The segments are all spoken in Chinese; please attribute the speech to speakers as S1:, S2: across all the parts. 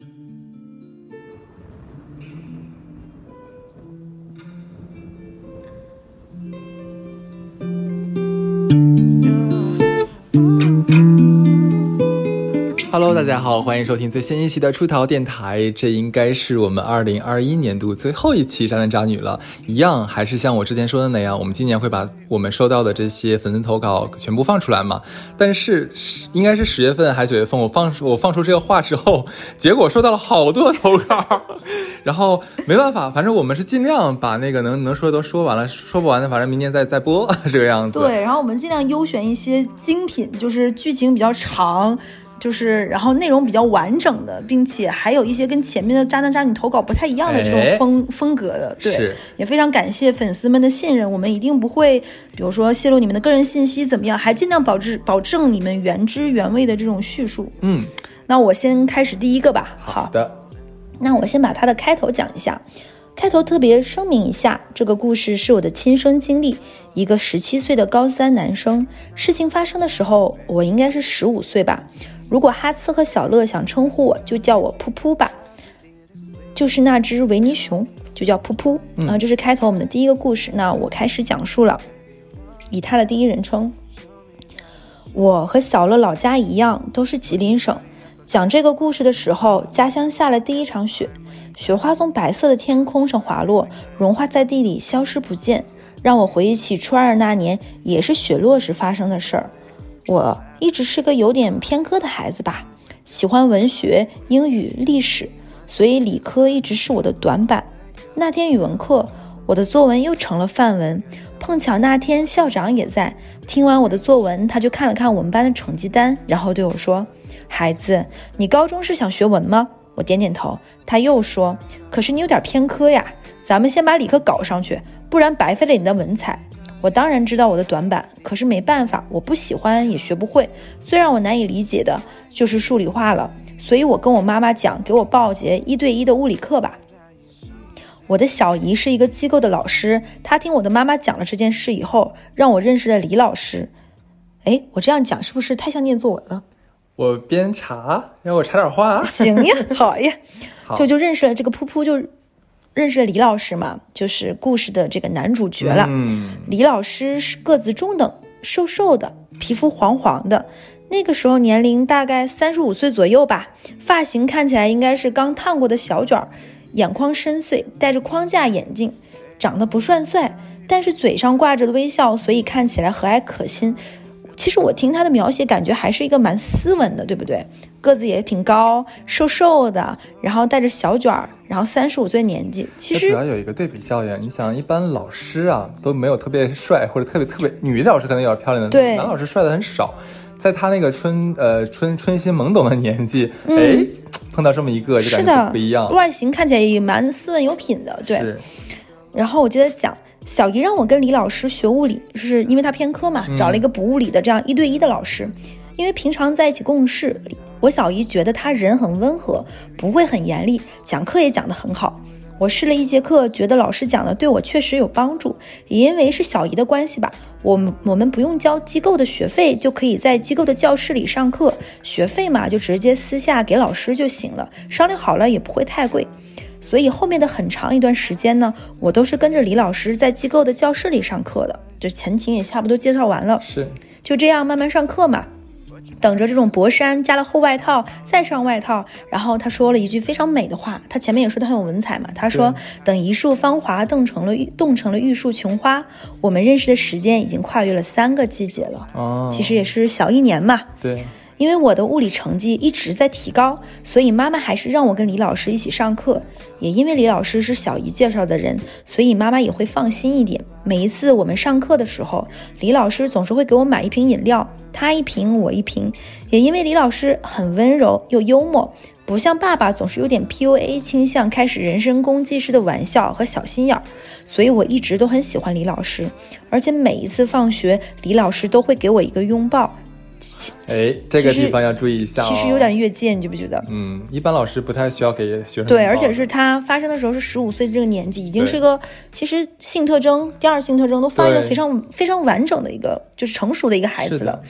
S1: thank you Hello，大家好，欢迎收听最新一期的出逃电台。这应该是我们二零二一年度最后一期渣男渣女了。一样，还是像我之前说的那样，我们今年会把我们收到的这些粉丝投稿全部放出来嘛？但是应该是十月份还是九月份，我放我放出这个话之后，结果收到了好多投稿，然后没办法，反正我们是尽量把那个能能说的都说完了，说不完的反正明年再再播这个样子。
S2: 对，然后我们尽量优选一些精品，就是剧情比较长。就是，然后内容比较完整的，并且还有一些跟前面的渣男渣女投稿不太一样的这种风、风格的，对，也非常感谢粉丝们的信任，我们一定不会，比如说泄露你们的个人信息怎么样，还尽量保质保证你们原汁原味的这种叙述。
S1: 嗯，
S2: 那我先开始第一个吧。好
S1: 的，
S2: 那我先把它的开头讲一下。开头特别声明一下，这个故事是我的亲身经历。一个十七岁的高三男生，事情发生的时候，我应该是十五岁吧。如果哈斯和小乐想称呼我，就叫我噗噗吧，就是那只维尼熊，就叫噗噗。啊，这是开头我们的第一个故事。那我开始讲述了，以他的第一人称。我和小乐老家一样，都是吉林省。讲这个故事的时候，家乡下了第一场雪，雪花从白色的天空上滑落，融化在地里，消失不见，让我回忆起初二那年，也是雪落时发生的事儿。我一直是个有点偏科的孩子吧，喜欢文学、英语、历史，所以理科一直是我的短板。那天语文课，我的作文又成了范文，碰巧那天校长也在，听完我的作文，他就看了看我们班的成绩单，然后对我说。孩子，你高中是想学文吗？我点点头。他又说：“可是你有点偏科呀，咱们先把理科搞上去，不然白费了你的文采。”我当然知道我的短板，可是没办法，我不喜欢也学不会。最让我难以理解的就是数理化了，所以我跟我妈妈讲，给我报节一对一的物理课吧。我的小姨是一个机构的老师，她听我的妈妈讲了这件事以后，让我认识了李老师。哎，我这样讲是不是太像念作文了？
S1: 我边查，让我查点话。
S2: 行呀，好呀，就就认识了这个噗噗，就认识了李老师嘛，就是故事的这个男主角了。
S1: 嗯，
S2: 李老师是个子中等，瘦瘦的，皮肤黄黄的，那个时候年龄大概三十五岁左右吧，发型看起来应该是刚烫过的小卷儿，眼眶深邃，戴着框架眼镜，长得不算帅，但是嘴上挂着的微笑，所以看起来和蔼可亲。其实我听他的描写，感觉还是一个蛮斯文的，对不对？个子也挺高，瘦瘦的，然后带着小卷儿，然后三十五岁年纪。其实
S1: 主要有一个对比效应。你想，一般老师啊都没有特别帅或者特别特别女的老师可能有点漂亮的，
S2: 对，
S1: 男老师帅的很少。在他那个春呃春春心懵懂的年纪，哎，碰到这么一个就感觉不一样。
S2: 外形看起来也蛮斯文有品的，对。然后我接着讲。小姨让我跟李老师学物理，是因为他偏科嘛，找了一个补物理的这样一对一的老师。因为平常在一起共事，我小姨觉得他人很温和，不会很严厉，讲课也讲得很好。我试了一节课，觉得老师讲的对我确实有帮助。也因为是小姨的关系吧，我们我们不用交机构的学费，就可以在机构的教室里上课。学费嘛，就直接私下给老师就行了，商量好了也不会太贵。所以后面的很长一段时间呢，我都是跟着李老师在机构的教室里上课的，就前情也差不多介绍完了，
S1: 是，
S2: 就这样慢慢上课嘛，等着这种薄衫加了厚外套，再上外套，然后他说了一句非常美的话，他前面也说他很有文采嘛，他说等一树芳华冻成了玉冻成了玉树琼花，我们认识的时间已经跨越了三个季节了，
S1: 哦，
S2: 其实也是小一年嘛，
S1: 对。
S2: 因为我的物理成绩一直在提高，所以妈妈还是让我跟李老师一起上课。也因为李老师是小姨介绍的人，所以妈妈也会放心一点。每一次我们上课的时候，李老师总是会给我买一瓶饮料，他一瓶我一瓶。也因为李老师很温柔又幽默，不像爸爸总是有点 PUA 倾向，开始人身攻击式的玩笑和小心眼儿，所以我一直都很喜欢李老师。而且每一次放学，李老师都会给我一个拥抱。
S1: 哎，这个地方要注意一下，
S2: 其实有点越界，你觉不觉得？
S1: 嗯，一般老师不太需要给学生。
S2: 对，而且是他发生的时候是十五岁这个年纪，已经是个其实性特征、第二性特征都发育的非常非常完整的一个，就是成熟的一个孩子了，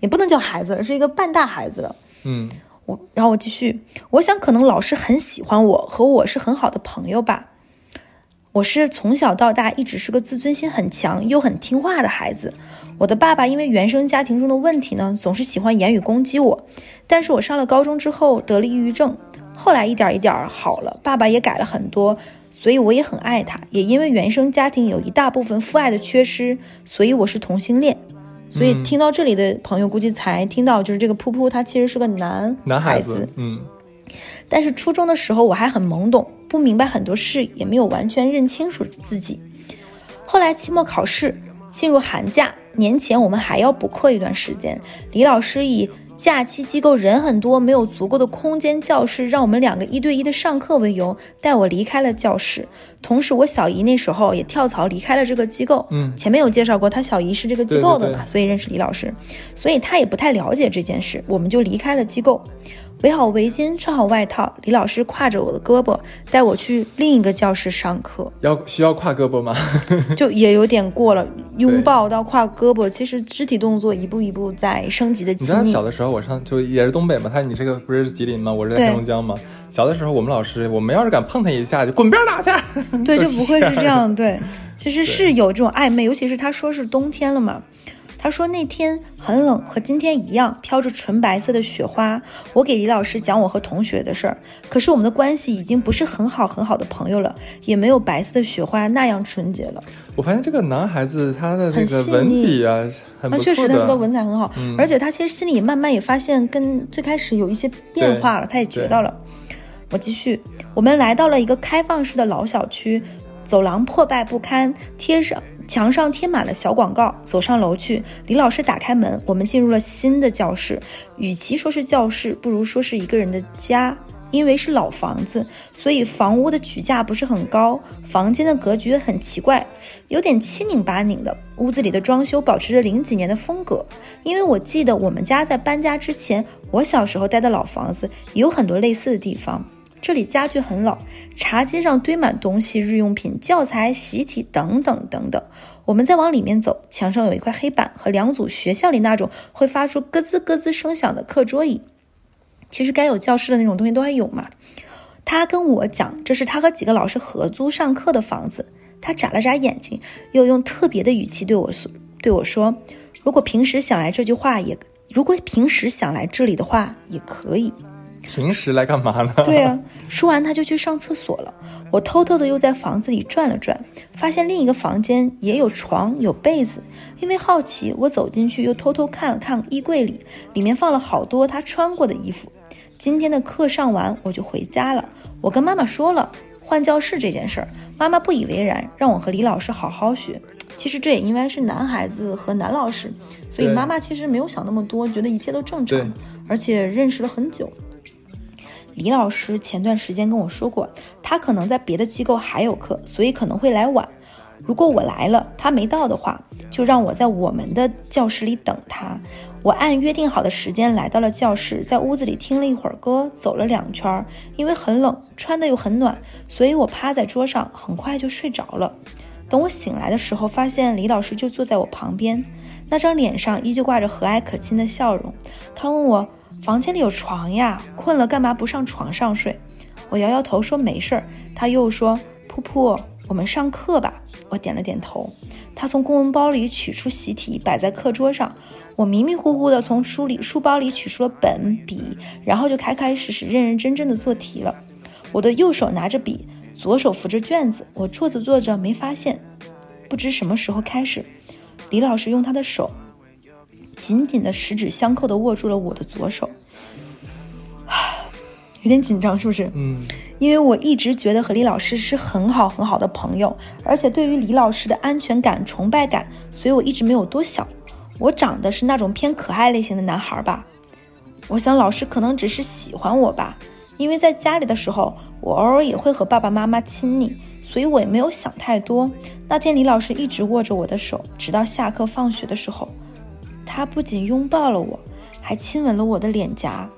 S2: 也不能叫孩子，是一个半大孩子了。
S1: 嗯，
S2: 我然后我继续，我想可能老师很喜欢我，和我是很好的朋友吧。我是从小到大一直是个自尊心很强又很听话的孩子。我的爸爸因为原生家庭中的问题呢，总是喜欢言语攻击我。但是我上了高中之后得了抑郁症，后来一点一点好了，爸爸也改了很多，所以我也很爱他。也因为原生家庭有一大部分父爱的缺失，所以我是同性恋。所以听到这里的朋友估计才听到，就是这个噗噗他其实是个男
S1: 男孩
S2: 子，
S1: 嗯。
S2: 但是初中的时候我还很懵懂，不明白很多事，也没有完全认清楚自己。后来期末考试进入寒假，年前我们还要补课一段时间。李老师以假期机构人很多，没有足够的空间教室，让我们两个一对一的上课为由，带我离开了教室。同时，我小姨那时候也跳槽离开了这个机构。
S1: 嗯，
S2: 前面有介绍过，她小姨是这个机构的
S1: 嘛，
S2: 所以认识李老师，所以她也不太了解这件事，我们就离开了机构。围好围巾，穿好外套，李老师挎着我的胳膊，带我去另一个教室上课。
S1: 要需要挎胳膊吗？
S2: 就也有点过了，拥抱到挎胳膊，其实肢体动作一步一步在升级的亲
S1: 密。你知道小的时候，我上就也是东北嘛，他你这个不是吉林吗？我是在黑龙江嘛。小的时候，我们老师，我们要是敢碰他一下，就滚边打去。
S2: 对，就不会是这样。对，其实是有这种暧昧，尤其是他说是冬天了嘛。他说那天很冷，和今天一样，飘着纯白色的雪花。我给李老师讲我和同学的事儿，可是我们的关系已经不是很好很好的朋友了，也没有白色的雪花那样纯洁了。
S1: 我发现这个男孩子他的那个文笔啊，很
S2: 确实他说的文采很好，而且他其实心里慢慢也发现跟最开始有一些变化了，他也觉到了。我继续，我们来到了一个开放式的老小区，走廊破败不堪，贴上。墙上贴满了小广告，走上楼去。李老师打开门，我们进入了新的教室。与其说是教室，不如说是一个人的家。因为是老房子，所以房屋的举架不是很高，房间的格局很奇怪，有点七拧八拧的。屋子里的装修保持着零几年的风格。因为我记得我们家在搬家之前，我小时候待的老房子也有很多类似的地方。这里家具很老，茶几上堆满东西、日用品、教材、习题等等等等。我们再往里面走，墙上有一块黑板和两组学校里那种会发出咯吱咯吱声响的课桌椅。其实该有教室的那种东西都还有嘛。他跟我讲，这是他和几个老师合租上课的房子。他眨了眨眼睛，又用特别的语气对我说：“对我说，如果平时想来这句话也，如果平时想来这里的话也可以。”
S1: 平时来干嘛呢？
S2: 对啊，说完他就去上厕所了。我偷偷的又在房子里转了转，发现另一个房间也有床有被子。因为好奇，我走进去又偷偷看了看衣柜里，里面放了好多他穿过的衣服。今天的课上完我就回家了。我跟妈妈说了换教室这件事儿，妈妈不以为然，让我和李老师好好学。其实这也应该是男孩子和男老师，所以妈妈其实没有想那么多，觉得一切都正常，而且认识了很久。李老师前段时间跟我说过，他可能在别的机构还有课，所以可能会来晚。如果我来了，他没到的话，就让我在我们的教室里等他。我按约定好的时间来到了教室，在屋子里听了一会儿歌，走了两圈。因为很冷，穿的又很暖，所以我趴在桌上，很快就睡着了。等我醒来的时候，发现李老师就坐在我旁边，那张脸上依旧挂着和蔼可亲的笑容。他问我。房间里有床呀，困了干嘛不上床上睡？我摇摇头说没事儿。他又说：“噗噗，我们上课吧。”我点了点头。他从公文包里取出习题，摆在课桌上。我迷迷糊糊的从书里书包里取出了本笔，然后就开开始始认认真真的做题了。我的右手拿着笔，左手扶着卷子。我做着做着没发现，不知什么时候开始，李老师用他的手。紧紧的十指相扣的握住了我的左手，有点紧张，是不是？
S1: 嗯，
S2: 因为我一直觉得和李老师是很好很好的朋友，而且对于李老师的安全感、崇拜感，所以我一直没有多想。我长得是那种偏可爱类型的男孩吧？我想老师可能只是喜欢我吧，因为在家里的时候，我偶尔也会和爸爸妈妈亲昵，所以我也没有想太多。那天李老师一直握着我的手，直到下课放学的时候。他不仅拥抱了我，还亲吻了我的脸颊。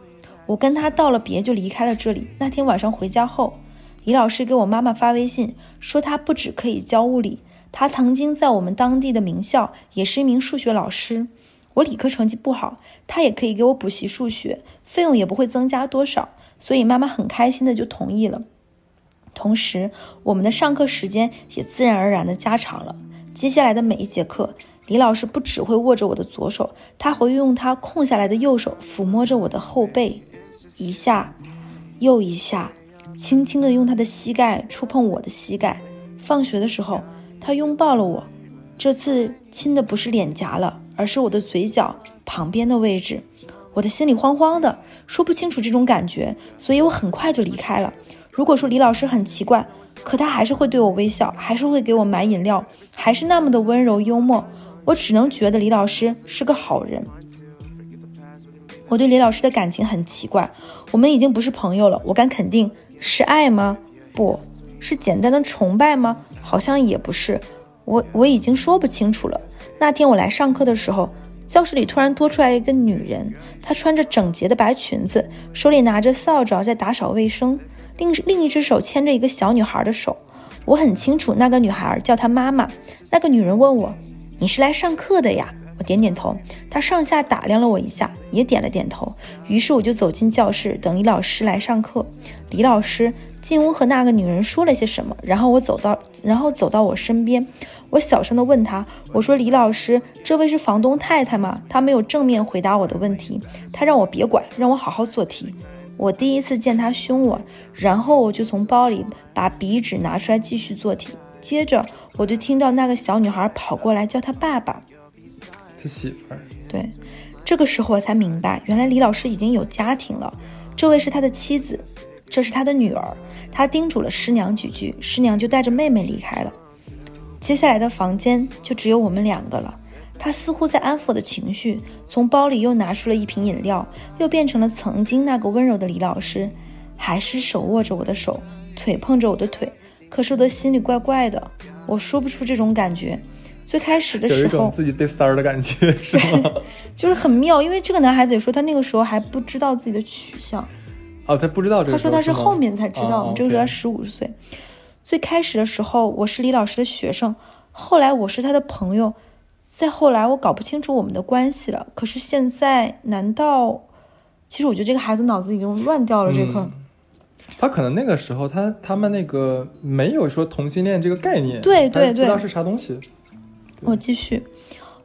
S2: 我跟他道了别，就离开了这里。那天晚上回家后，李老师给我妈妈发微信说，他不止可以教物理，他曾经在我们当地的名校也是一名数学老师。我理科成绩不好，他也可以给我补习数学，费用也不会增加多少，所以妈妈很开心的就同意了。同时，我们的上课时间也自然而然的加长了。接下来的每一节课，李老师不只会握着我的左手，他会用他空下来的右手抚摸着我的后背，一下，又一下，轻轻地用他的膝盖触碰我的膝盖。放学的时候，他拥抱了我，这次亲的不是脸颊了，而是我的嘴角旁边的位置。我的心里慌慌的，说不清楚这种感觉，所以我很快就离开了。如果说李老师很奇怪，可他还是会对我微笑，还是会给我买饮料，还是那么的温柔幽默。我只能觉得李老师是个好人。我对李老师的感情很奇怪，我们已经不是朋友了。我敢肯定，是爱吗？不是简单的崇拜吗？好像也不是。我我已经说不清楚了。那天我来上课的时候，教室里突然多出来一个女人，她穿着整洁的白裙子，手里拿着扫帚在打扫卫生。另另一只手牵着一个小女孩的手，我很清楚那个女孩叫她妈妈。那个女人问我：“你是来上课的呀？”我点点头。他上下打量了我一下，也点了点头。于是我就走进教室，等李老师来上课。李老师进屋和那个女人说了些什么，然后我走到，然后走到我身边。我小声地问他：“我说李老师，这位是房东太太吗？”他没有正面回答我的问题，他让我别管，让我好好做题。我第一次见他凶我，然后我就从包里把笔纸拿出来继续做题。接着我就听到那个小女孩跑过来叫他爸爸，
S1: 他媳妇儿。
S2: 对，这个时候我才明白，原来李老师已经有家庭了。这位是他的妻子，这是他的女儿。他叮嘱了师娘几句，师娘就带着妹妹离开了。接下来的房间就只有我们两个了。他似乎在安抚我的情绪，从包里又拿出了一瓶饮料，又变成了曾经那个温柔的李老师，还是手握着我的手，腿碰着我的腿。可是我的心里怪怪的，我说不出这种感觉。最开始的时候，
S1: 有一种自己被三儿的感觉，是吗？
S2: 就是很妙，因为这个男孩子也说他那个时候还不知道自己的取向。
S1: 哦，他不知道这个。
S2: 他说他是后面才知道，这个时候
S1: 他
S2: 十五岁。最开始的时候，我是李老师的学生，后来我是他的朋友。再后来，我搞不清楚我们的关系了。可是现在，难道？其实我觉得这个孩子脑子已经乱掉了。这个，
S1: 他可能那个时候，他他们那个没有说同性恋这个概念，
S2: 对对对，
S1: 不知道是啥东西。
S2: 我继续，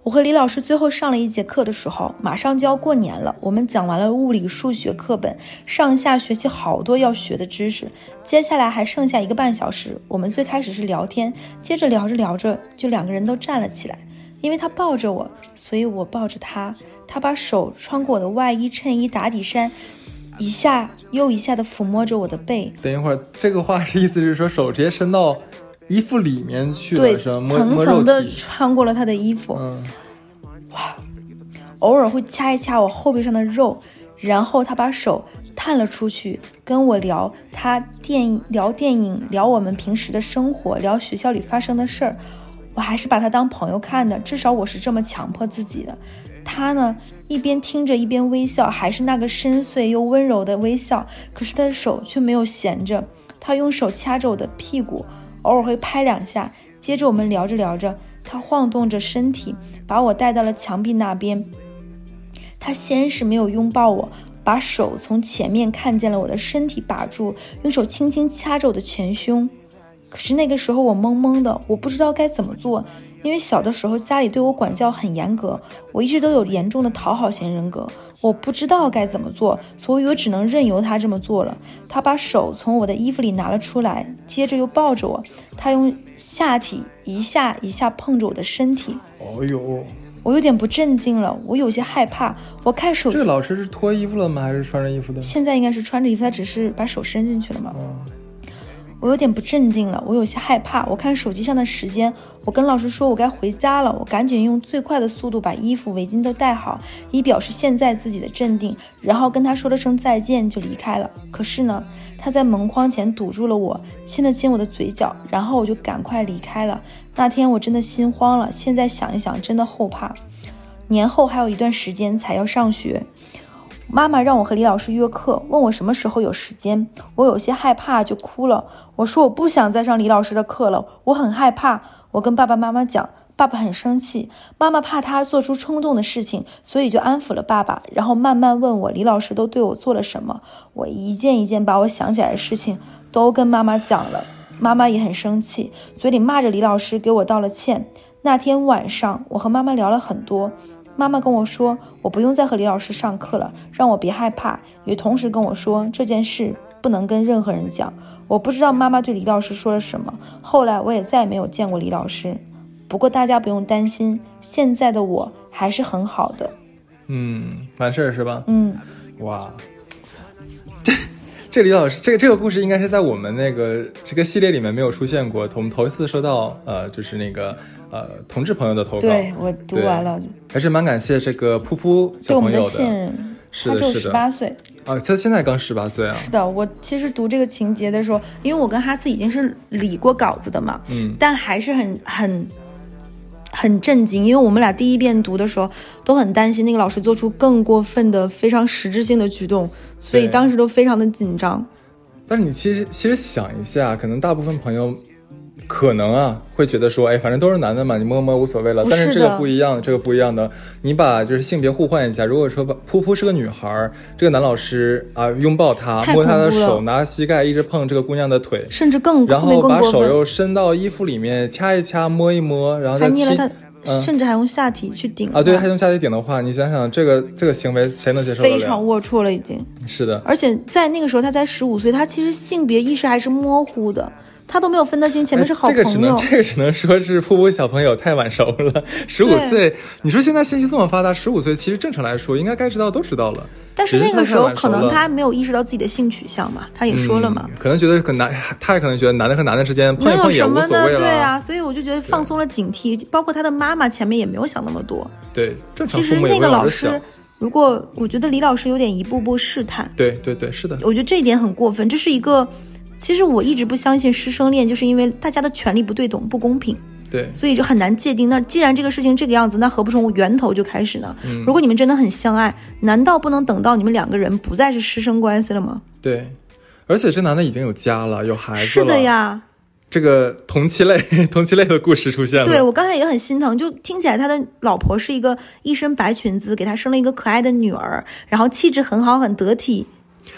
S2: 我和李老师最后上了一节课的时候，马上就要过年了。我们讲完了物理、数学课本，上下学期好多要学的知识。接下来还剩下一个半小时，我们最开始是聊天，接着聊着聊着，就两个人都站了起来。因为他抱着我，所以我抱着他。他把手穿过我的外衣、衬衣、打底衫，一下又一下的抚摸着我的背。
S1: 等一会儿，这个话是意思是说手直接伸到衣服里面去了，
S2: 对？层层的穿过了他的衣服。
S1: 嗯，
S2: 哇，偶尔会掐一掐我后背上的肉，然后他把手探了出去，跟我聊他电聊电影，聊我们平时的生活，聊学校里发生的事儿。我还是把他当朋友看的，至少我是这么强迫自己的。他呢，一边听着一边微笑，还是那个深邃又温柔的微笑。可是他的手却没有闲着，他用手掐着我的屁股，偶尔会拍两下。接着我们聊着聊着，他晃动着身体，把我带到了墙壁那边。他先是没有拥抱我，把手从前面看见了我的身体把住，用手轻轻掐着我的前胸。可是那个时候我懵懵的，我不知道该怎么做，因为小的时候家里对我管教很严格，我一直都有严重的讨好型人格，我不知道该怎么做，所以我只能任由他这么做了。他把手从我的衣服里拿了出来，接着又抱着我，他用下体一下一下碰着我的身体。
S1: 哦呦，
S2: 我有点不镇静了，我有些害怕。我看手机，
S1: 这个老师是脱衣服了吗？还是穿着衣服的？
S2: 现在应该是穿着衣服，他只是把手伸进去了嘛。
S1: 嗯。
S2: 我有点不镇定了，我有些害怕。我看手机上的时间，我跟老师说我该回家了。我赶紧用最快的速度把衣服、围巾都戴好，以表示现在自己的镇定。然后跟他说了声再见，就离开了。可是呢，他在门框前堵住了我，亲了亲我的嘴角，然后我就赶快离开了。那天我真的心慌了，现在想一想，真的后怕。年后还有一段时间才要上学。妈妈让我和李老师约课，问我什么时候有时间。我有些害怕，就哭了。我说我不想再上李老师的课了，我很害怕。我跟爸爸妈妈讲，爸爸很生气，妈妈怕他做出冲动的事情，所以就安抚了爸爸，然后慢慢问我李老师都对我做了什么。我一件一件把我想起来的事情都跟妈妈讲了，妈妈也很生气，嘴里骂着李老师，给我道了歉。那天晚上，我和妈妈聊了很多，妈妈跟我说我不用再和李老师上课了，让我别害怕，也同时跟我说这件事不能跟任何人讲。我不知道妈妈对李老师说了什么，后来我也再也没有见过李老师。不过大家不用担心，现在的我还是很好的。
S1: 嗯，完事儿是吧？
S2: 嗯，
S1: 哇，这 这李老师，这个这个故事应该是在我们那个这个系列里面没有出现过，我们头一次收到，呃，就是那个呃同志朋友的投稿。
S2: 对我读完了，
S1: 还是蛮感谢这个噗噗小朋友
S2: 的信任。
S1: 是
S2: 他只有十八岁
S1: 啊，他现在刚十八岁啊。
S2: 是的，我其实读这个情节的时候，因为我跟哈斯已经是理过稿子的嘛，
S1: 嗯，
S2: 但还是很很。很震惊，因为我们俩第一遍读的时候都很担心那个老师做出更过分的、非常实质性的举动，所以当时都非常的紧张。
S1: 但是你其实其实想一下，可能大部分朋友。可能啊，会觉得说，哎，反正都是男的嘛，你摸摸无所谓了。但是这个不一样，这个不一样的，你把就是性别互换一下。如果说噗噗是个女孩，这个男老师啊拥抱她，摸她的手，拿膝盖一直碰这个姑娘的腿，
S2: 甚至更
S1: 然后把手又伸到衣服里面掐一掐，摸一摸，然后再亲，
S2: 甚至还用下体去顶
S1: 啊，对，还用下体顶的话，你想想这个这个行为谁能接受？
S2: 非常龌龊了，已经
S1: 是的。
S2: 而且在那个时候，他才十五岁，他其实性别意识还是模糊的。他都没有分得清前面是好朋友，
S1: 这个只能这个只能说是瀑布小朋友太晚熟了。十五岁，你说现在信息这么发达，十五岁其实正常来说应该该知道都知道了。
S2: 但是那个时候可能他没有意识到自己的性取向嘛，他也说了嘛，
S1: 可能觉得可男，他也可能觉得男的和男的之间碰一碰也无所谓了。
S2: 对啊，所以我就觉得放松了警惕，包括他的妈妈前面也没有想那么多。
S1: 对，正常
S2: 其实那个老师，如果我觉得李老师有点一步步试探，
S1: 对对对，是的，
S2: 我觉得这一点很过分，这是一个。其实我一直不相信师生恋，就是因为大家的权利不对等、不公平，
S1: 对，
S2: 所以就很难界定。那既然这个事情这个样子，那何不从源头就开始呢？
S1: 嗯，
S2: 如果你们真的很相爱，难道不能等到你们两个人不再是师生关系了吗？
S1: 对，而且这男的已经有家了，有孩子了。
S2: 是的呀，
S1: 这个同期类、同期类的故事出现了。
S2: 对我刚才也很心疼，就听起来他的老婆是一个一身白裙子，给他生了一个可爱的女儿，然后气质很好，很得体。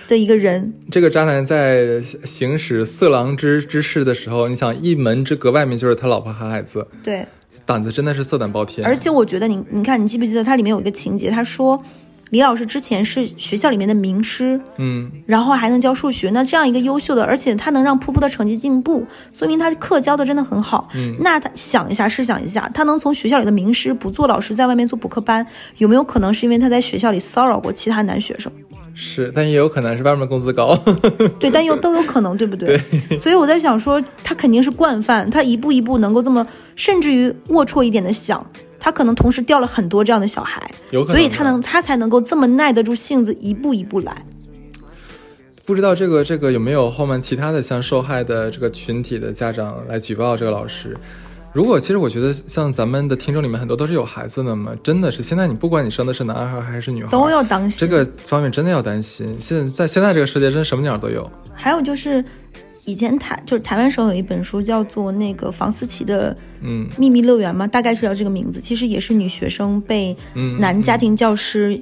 S2: 的一个人，
S1: 这个渣男在行使色狼之之事的时候，你想一门之隔外面就是他老婆和孩子，
S2: 对，
S1: 胆子真的是色胆包天。
S2: 而且我觉得你，你看，你记不记得它里面有一个情节，他说李老师之前是学校里面的名师，
S1: 嗯，
S2: 然后还能教数学，那这样一个优秀的，而且他能让噗噗的成绩进步，说明他课教的真的很好。
S1: 嗯，
S2: 那他想一下，试想一下，他能从学校里的名师不做老师，在外面做补课班，有没有可能是因为他在学校里骚扰过其他男学生？
S1: 是，但也有可能是外面工资高，
S2: 对，但又都有可能，对不对？
S1: 对。
S2: 所以我在想说，他肯定是惯犯，他一步一步能够这么，甚至于龌龊一点的想，他可能同时掉了很多这样的小孩，
S1: 有可
S2: 能，所以他能，他才能够这么耐得住性子，一步一步来。
S1: 不知道这个这个有没有后面其他的像受害的这个群体的家长来举报这个老师？如果其实我觉得像咱们的听众里面很多都是有孩子的嘛，真的是现在你不管你生的是男孩还是女孩，
S2: 都要当心
S1: 这个方面真的要担心。现在现在这个世界真什么鸟都有。
S2: 还有就是以前台就是台湾省有一本书叫做那个房思琪的
S1: 嗯
S2: 秘密乐园嘛，大概是叫这个名字，其实也是女学生被男家庭教师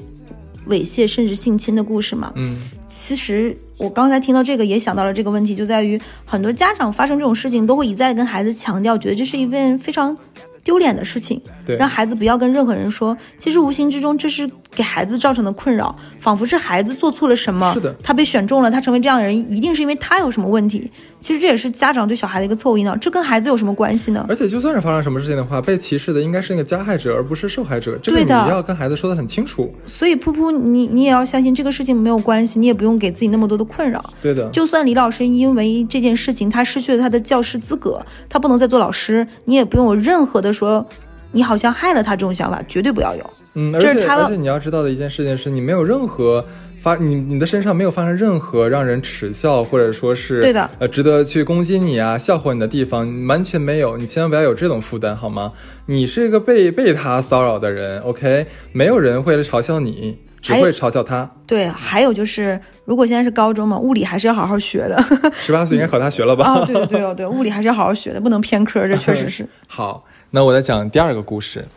S2: 猥亵甚至性侵的故事嘛。
S1: 嗯，
S2: 其实。我刚才听到这个，也想到了这个问题，就在于很多家长发生这种事情，都会一再跟孩子强调，觉得这是一件非常丢脸的事情，让孩子不要跟任何人说。其实无形之中，这是。给孩子造成的困扰，仿佛是孩子做错了什么，
S1: 是的，
S2: 他被选中了，他成为这样的人，一定是因为他有什么问题。其实这也是家长对小孩的一个错误引导，这跟孩子有什么关系呢？
S1: 而且就算是发生什么事情的话，被歧视的应该是那个加害者，而不是受害者。这个你要跟孩子说的很清楚。
S2: 所以噗噗，你你也要相信这个事情没有关系，你也不用给自己那么多的困扰。
S1: 对的，
S2: 就算李老师因为这件事情他失去了他的教师资格，他不能再做老师，你也不用有任何的说。你好像害了他这种想法，绝对不要有。
S1: 嗯，而且而且你要知道的一件事情是，你没有任何发你你的身上没有发生任何让人耻笑或者说是
S2: 对的
S1: 呃值得去攻击你啊笑话你的地方，完全没有。你千万不要有这种负担好吗？你是一个被被他骚扰的人，OK？没有人会来嘲笑你。只会嘲笑他。
S2: 对，还有就是，如果现在是高中嘛，物理还是要好好学的。
S1: 十八岁应该考大学了吧？
S2: 哦，对对对哦对，物理还是要好好学的，不能偏科，这确实是
S1: 好，那我再讲第二个故事，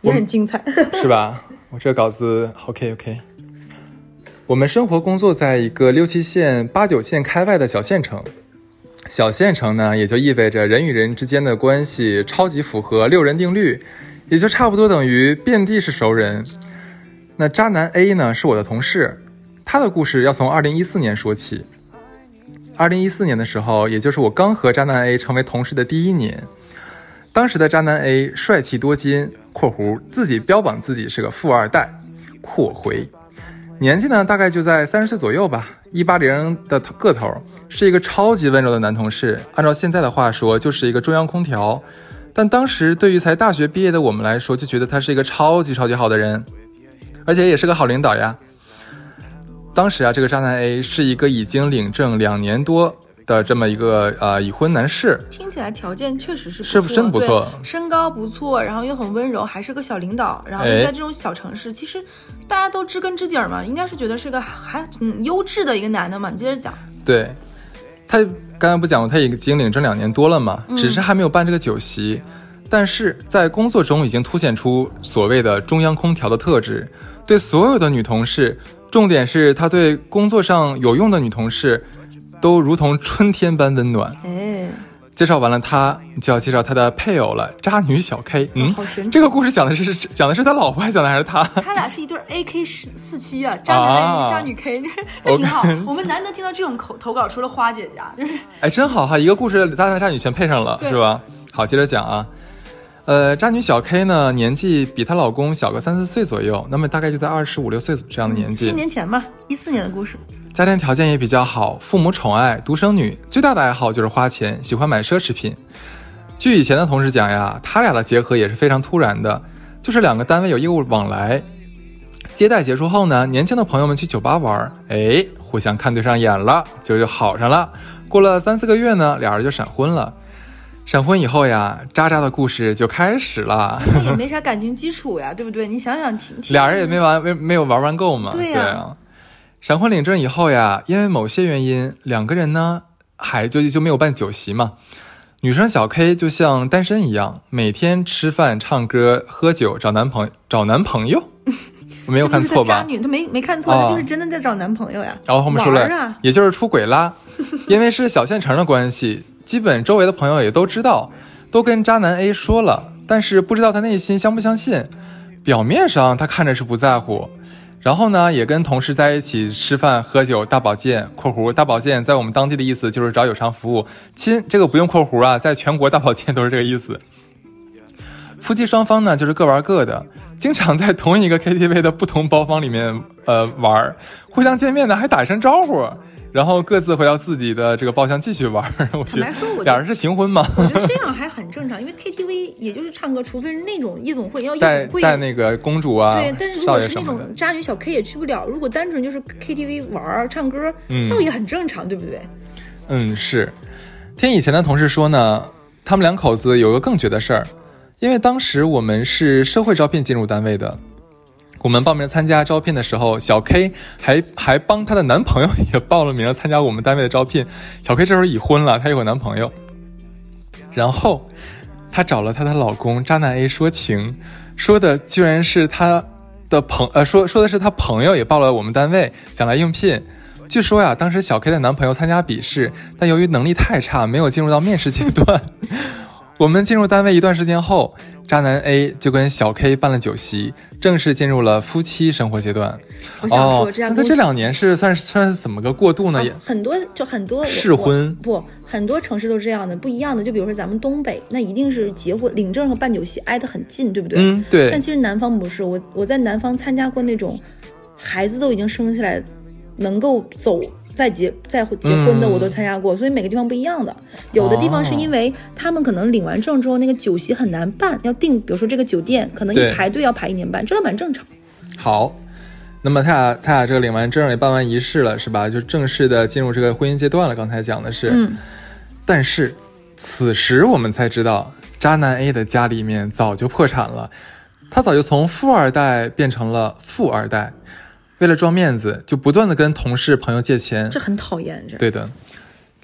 S2: 也很精彩。
S1: 是吧？我这个稿子 OK OK。我们生活工作在一个六七线、八九线开外的小县城。小县城呢，也就意味着人与人之间的关系超级符合六人定律，也就差不多等于遍地是熟人。那渣男 A 呢，是我的同事，他的故事要从二零一四年说起。二零一四年的时候，也就是我刚和渣男 A 成为同事的第一年，当时的渣男 A 帅气多金（括弧自己标榜自己是个富二代），括回，年纪呢大概就在三十岁左右吧，一八零的个头，是一个超级温柔的男同事。按照现在的话说，就是一个中央空调。但当时对于才大学毕业的我们来说，就觉得他是一个超级超级好的人，而且也是个好领导呀。当时啊，这个渣男 A 是一个已经领证两年多的这么一个呃已婚男士，
S2: 听起来条件确实是
S1: 是真不错
S2: 身高不错，然后又很温柔，还是个小领导。然后
S1: 哎
S2: 在这种小城市，其实大家都知根知底儿嘛，应该是觉得是个还挺优质的一个男的嘛。你接着讲，
S1: 对，他刚才不讲过，他已经领证两年多了嘛，只是还没有办这个酒席，但是在工作中已经凸显出所谓的中央空调的特质，对所有的女同事，重点是他对工作上有用的女同事，都如同春天般温暖。
S2: 哎，
S1: 介绍完了他，就要介绍他的配偶了，渣女小 K。嗯，这个故事讲的是讲的是他老婆，还讲的还是他？
S2: 他俩是一对 AK 十四七啊，渣男 A、
S1: 啊
S2: 渣女 K，这挺好。我们难得听到这种口投稿，除了花姐姐啊，就 是
S1: 哎，真好哈，一个故事渣男渣女全配上了，是吧？好，接着讲啊。呃，渣女小 K 呢，年纪比她老公小个三四岁左右，那么大概就在二十五六岁这样的年纪。
S2: 七年前吧，一四年的故事。
S1: 家庭条件也比较好，父母宠爱，独生女，最大的爱好就是花钱，喜欢买奢侈品。据以前的同事讲呀，他俩的结合也是非常突然的，就是两个单位有业务往来。接待结束后呢，年轻的朋友们去酒吧玩，哎，互相看对上眼了，就就好上了。过了三四个月呢，俩人就闪婚了。闪婚以后呀，渣渣的故事就开始了。
S2: 那也没啥感情基础呀，对不对？你想想，挺挺
S1: 俩人也没玩，没没有玩完够嘛。
S2: 对呀
S1: 啊。闪婚领证以后呀，因为某些原因，两个人呢还就就没有办酒席嘛。女生小 K 就像单身一样，每天吃饭、唱歌、喝酒，找男朋友找男朋友。我没有看错吧？
S2: 渣女，她没没看错，
S1: 哦
S2: 她就是真的在找男朋友呀。
S1: 然后后面说了，
S2: 啊
S1: 也就是出轨啦。因为是小县城的关系，基本周围的朋友也都知道，都跟渣男 A 说了，但是不知道他内心相不相信。表面上他看着是不在乎，然后呢，也跟同事在一起吃饭喝酒，大保健（括弧大保健在我们当地的意思就是找有偿服务）。亲，这个不用括弧啊，在全国大保健都是这个意思。夫妻双方呢，就是各玩各的，经常在同一个 KTV 的不同包房里面呃玩，互相见面呢还打一声招呼，然后各自回到自己的这个包厢继续玩儿。我觉得
S2: 坦白说我
S1: 俩人是行婚吗？
S2: 我觉得这样还很正常，因为 KTV 也就是唱歌，除非是那种夜总会，要夜会。
S1: 带那个公主啊，
S2: 对，但是如果是那种，渣女小 K 也去不了。如果单纯就是 KTV 玩唱歌，
S1: 嗯
S2: 倒也很正常，对不对？
S1: 嗯，是。听以前的同事说呢，他们两口子有个更绝的事儿，因为当时我们是社会招聘进入单位的，我们报名参加招聘的时候，小 K 还还帮她的男朋友也报了名参加我们单位的招聘。小 K 这时候已婚了，她有个男朋友，然后她找了她的老公渣男 A 说情，说的居然是她的朋呃说说的是她朋友也报了我们单位，想来应聘。据说呀，当时小 K 的男朋友参加笔试，但由于能力太差，没有进入到面试阶段。我们进入单位一段时间后，渣男 A 就跟小 K 办了酒席，正式进入了夫妻生活阶段。
S2: 我想说，
S1: 哦，那
S2: 这样公司
S1: 这两年是算是算是怎么个过渡呢？
S2: 很多就很多我
S1: 试婚
S2: 不很多城市都是这样的，不一样的。就比如说咱们东北，那一定是结婚领证和办酒席挨得很近，对不对？
S1: 嗯，对
S2: 但，其实南方不是，我我在南方参加过那种孩子都已经生下来，能够走再结再结婚的，
S1: 嗯
S2: 我都参加过，所以每个地方不一样的。有的地方是因为他们可能领完证之后，那个酒席很难办，要订，比如说这个酒店可能一排队要排一年半，这个蛮正常。
S1: 好。那么他俩他俩这个领完证也办完仪式了，是吧？就正式的进入这个婚姻阶段了。刚才讲的是，
S2: 嗯，
S1: 但是此时我们才知道，渣男 A 的家里面早就破产了，他早就从富二代变成了富二代，为了装面子，就不断的跟同事朋友借钱。
S2: 这很讨厌，这
S1: 对的。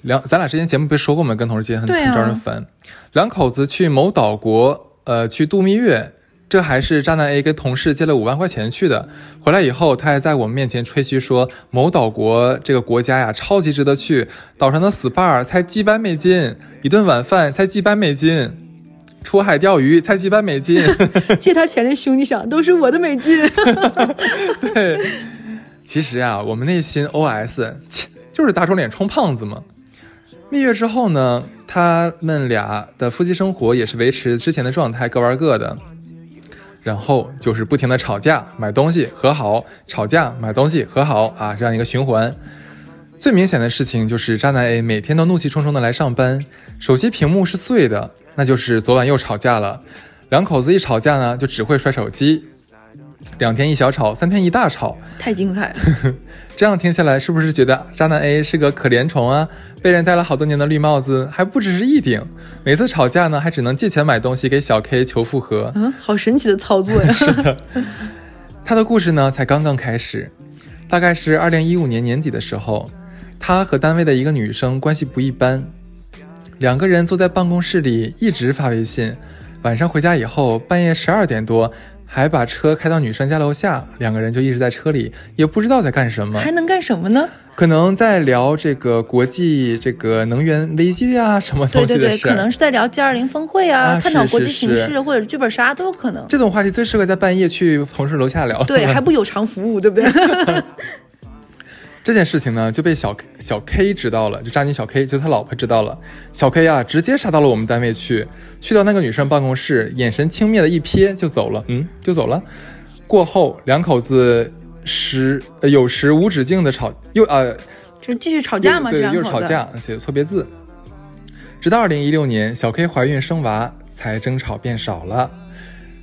S1: 两，咱俩之前节目不是说过吗？跟同事借很
S2: 啊
S1: 很招人烦。两口子去某岛国，呃，去度蜜月，这还是渣男 A 跟同事借了五万块钱去的。回来以后，他还在我们面前吹嘘说，某岛国这个国家呀，超级值得去，岛上的 SPA 才几百美金，一顿晚饭才几百美金，出海钓鱼才几百美金。
S2: 借他钱的兄弟想都是我的美金。
S1: 对，其实啊，我们内心 OS 切就是打肿脸充胖子嘛。蜜月之后呢，他们俩的夫妻生活也是维持之前的状态，各玩各的。然后就是不停的吵架、买东西、和好，吵架、买东西、和好啊，这样一个循环。最明显的事情就是渣男 A 每天都怒气冲冲的来上班，手机屏幕是碎的，那就是昨晚又吵架了。两口子一吵架呢，就只会摔手机，两天一小吵，三天一大吵。
S2: 太精彩了，
S1: 这样听下来，是不是觉得渣男 A 是个可怜虫啊？被人戴了好多年的绿帽子，还不只是一顶。每次吵架呢，还只能借钱买东西给小 K 求复合。
S2: 嗯，好神奇的操作呀！
S1: 是的他的故事呢，才刚刚开始。大概是二零一五年年底的时候，他和单位的一个女生关系不一般，两个人坐在办公室里一直发微信。晚上回家以后，半夜十二点多，还把车开到女生家楼下，两个人就一直在车里，也不知道在干什么。
S2: 还能干什么呢？
S1: 可能在聊这个国际这个能源危机啊，什么
S2: 对对对，
S1: 东西的事儿。
S2: 可能是在聊 G 二零峰会啊，
S1: 啊
S2: 探讨国际形势或者剧本杀都有可能。
S1: 这种话题最适合在半夜去同事楼下聊。
S2: 对，还不有偿服务，对不对？
S1: 这件事情呢，就被小小 K 知道了，就渣女小 K，就他老婆知道了。小 K 啊，直接杀到了我们单位去，去到那个女生办公室，眼神轻蔑的一瞥就走了，嗯，就走了。过后两口子时呃有时无止境的吵，又呃
S2: 就继续吵架嘛，
S1: 对。又是吵架，写错别字。直到二零一六年，小 K 怀孕生娃，才争吵变少了。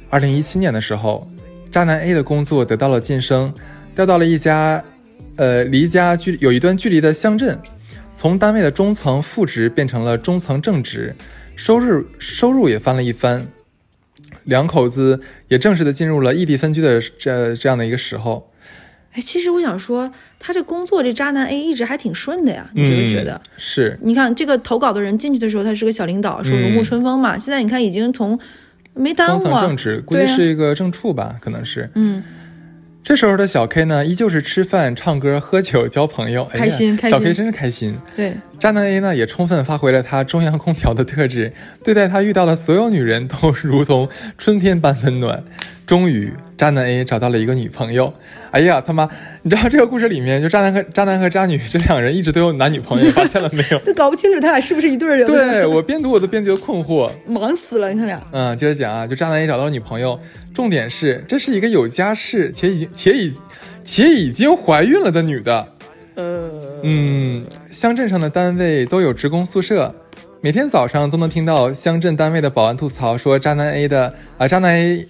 S1: 二零一七年的时候，渣男 A 的工作得到了晋升，调到了一家，呃，离家距有一段距离的乡镇，从单位的中层副职变成了中层正职，收入收入也翻了一番。两口子也正式的进入了异地分居的这这样的一个时候。
S2: 哎，其实我想说，他这工作这渣男 A 一直还挺顺的呀，你觉不觉得？
S1: 嗯、是
S2: 你看这个投稿的人进去的时候，他是个小领导，说如沐春风嘛。现在你看已经从没耽
S1: 中
S2: 误啊，
S1: 层正职，估计是一个正处吧，可能是。
S2: 嗯，
S1: 这时候的小 K 呢，依旧是吃饭、唱歌、喝酒、交朋友，哎呀
S2: 开心开心
S1: 小 K 真是开心。
S2: 对，
S1: 渣男 A 呢，也充分发挥了他中央空调的特质，对待他遇到的所有女人都如同春天般温暖。终于，渣男 A 找到了一个女朋友。哎呀，他妈！你知道这个故事里面，就渣男和渣男和渣女这两人一直都有男女朋友，发现了没有？
S2: 都搞不清楚他俩是不是一对儿人。
S1: 对我边读我都边觉得困惑。
S2: 忙死了，你看俩。
S1: 嗯，接着讲啊，就渣男 A 找到了女朋友，重点是这是一个有家室且已经且已且已经怀孕了的女的。
S2: 呃，
S1: 嗯，乡镇上的单位都有职工宿舍，每天早上都能听到乡镇单位的保安吐槽说渣男 A 的啊，渣男 A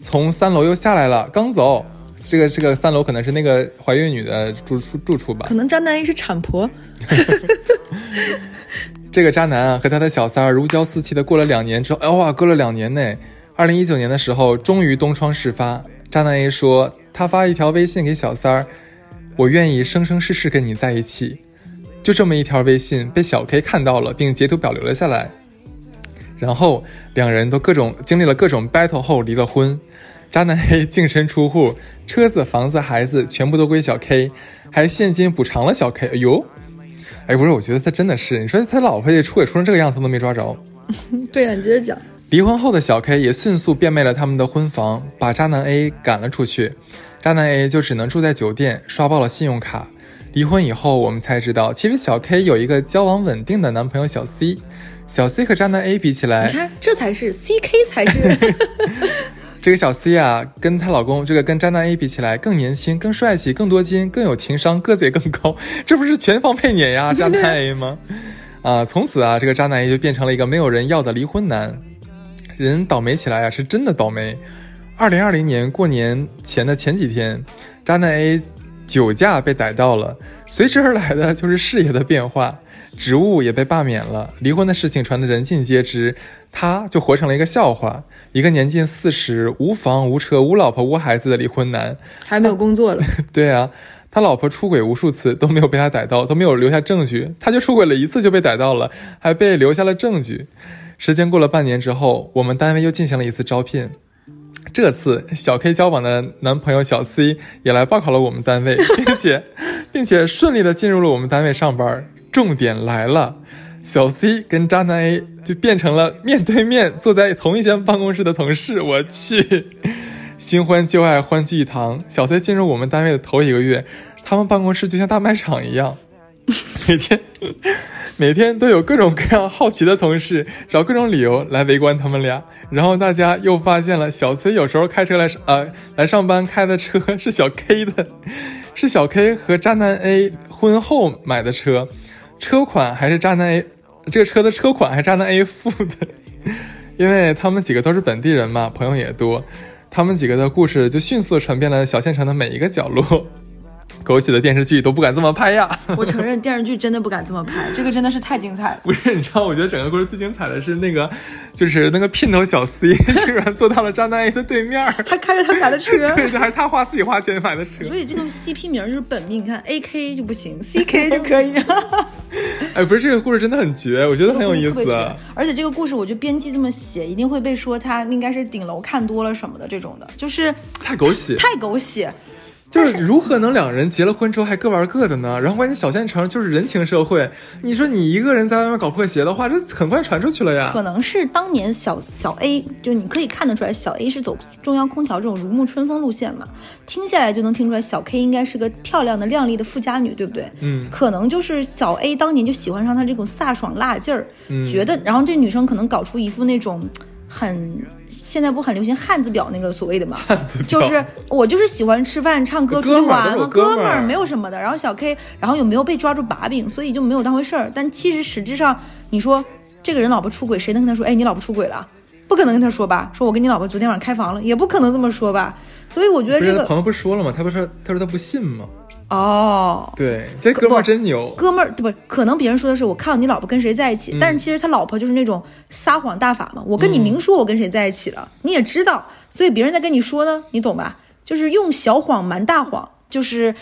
S1: 从三楼又下来了，刚走。这个这个三楼可能是那个怀孕女的住处住处吧
S2: 可。能渣男 A 是产婆。
S1: 这个渣男啊，和他的小三儿如胶似漆的过了两年之后，哎哇，过了两年内，二零一九年的时候，终于东窗事发。渣男 A 说，他发一条微信给小三儿，我愿意生生世世跟你在一起。就这么一条微信被小 K 看到了，并截图保留了下来。然后两人都各种经历了各种 battle 后离了婚。渣男 A 净身出户，车子、房子、孩子全部都归小 K，还现金补偿了小 K。哎呦！哎，不是，我觉得他真的是，你说他老婆也出轨出成这个样子都没抓着。
S2: 对呀、你接着讲。
S1: 离婚后的小 K 也迅速变卖了他们的婚房，把渣男 A 赶了出去。渣男 A 就只能住在酒店，刷爆了信用卡。离婚以后，我们才知道，其实小 K 有一个交往稳定的男朋友小 C。小 C 和渣男 A 比起来
S2: 你，看，这才是 CK 才是。
S1: 这个小 C 啊，跟她老公这个跟渣男 A 比起来，更年轻、更帅气、更多金、更有情商，个子也更高，这不是全方位碾压 渣男 A 吗？啊，从此啊，这个渣男 A 就变成了一个没有人要的离婚男。人倒霉起来啊，是真的倒霉。二零二零年过年前的前几天，渣男 A 酒驾被逮到了，随之而来的就是事业的变化，职务也被罢免了，离婚的事情传得人尽皆知，他就活成了一个笑话，一个年近四十、无房无车、无老婆无孩子的离婚男，
S2: 还没有工作了。
S1: 对啊，他老婆出轨无数次都没有被他逮到，都没有留下证据，他就出轨了一次就被逮到了，还被留下了证据。时间过了半年之后，我们单位又进行了一次招聘。这次小 K 交往的男朋友小 C 也来报考了我们单位，并且，并且顺利的进入了我们单位上班。重点来了，小 C 跟渣男 A 就变成了面对面坐在同一间办公室的同事。我去，新欢旧爱欢聚一堂。小 C 进入我们单位的头一个月，他们办公室就像大卖场一样，每天。每天都有各种各样好奇的同事找各种理由来围观他们俩，然后大家又发现了小 C 有时候开车来呃来上班开的车是小 K 的，是小 K 和渣男 A 婚后买的车，车款还是渣男 A 这个车的车款还是渣男 A 付的，因为他们几个都是本地人嘛，朋友也多，他们几个的故事就迅速的传遍了小县城的每一个角落。狗血的电视剧都不敢这么拍呀！
S2: 我承认电视剧真的不敢这么拍，这个真的是太精彩了。
S1: 不是，你知道，我觉得整个故事最精彩的是那个，就是那个姘头小 C 竟然坐到了渣男 A 的对面，
S2: 还开着他们俩的车，
S1: 对，还是他花自己花钱买的车。
S2: 所以这个 CP 名就是本命，你看 AK 就不行，CK 就可以。
S1: 哎，不是，这个故事真的很绝，我觉得很有意思。
S2: 而且这个故事，我觉得编辑这么写，一定会被说他应该是顶楼看多了什么的这种的，就是
S1: 太狗血，
S2: 太狗血。
S1: 就是如何能两人结了婚之后还各玩各的呢？然后关键小县城就是人情社会，你说你一个人在外面搞破鞋的话，这很快传出去了呀。
S2: 可能是当年小小 A，就你可以看得出来，小 A 是走中央空调这种如沐春风路线嘛，听下来就能听出来，小 K 应该是个漂亮的、靓丽的富家女，对不对？
S1: 嗯，
S2: 可能就是小 A 当年就喜欢上他这种飒爽辣劲儿，觉得，然后这女生可能搞出一副那种很。现在不很流行汉字表那个所谓的嘛，就是我就是喜欢吃饭、唱歌、出去玩嘛，哥们儿没有什么的。然后小 K，然后有没有被抓住把柄，所以就没有当回事儿。但其实实质上，你说这个人老婆出轨，谁能跟他说？哎，你老婆出轨了？不可能跟他说吧？说我跟你老婆昨天晚上开房了，也不可能这么说吧？所以我觉得这个
S1: 朋友不是说了吗？他不是他说他不信吗？
S2: 哦，
S1: 对，这哥们儿真牛。
S2: 哥们儿对不？可能别人说的是我看到你老婆跟谁在一起，但是其实他老婆就是那种撒谎大法嘛。我跟你明说，我跟谁在一起了，你也知道，所以别人在跟你说呢，你懂吧？就是用小谎瞒大谎，就是。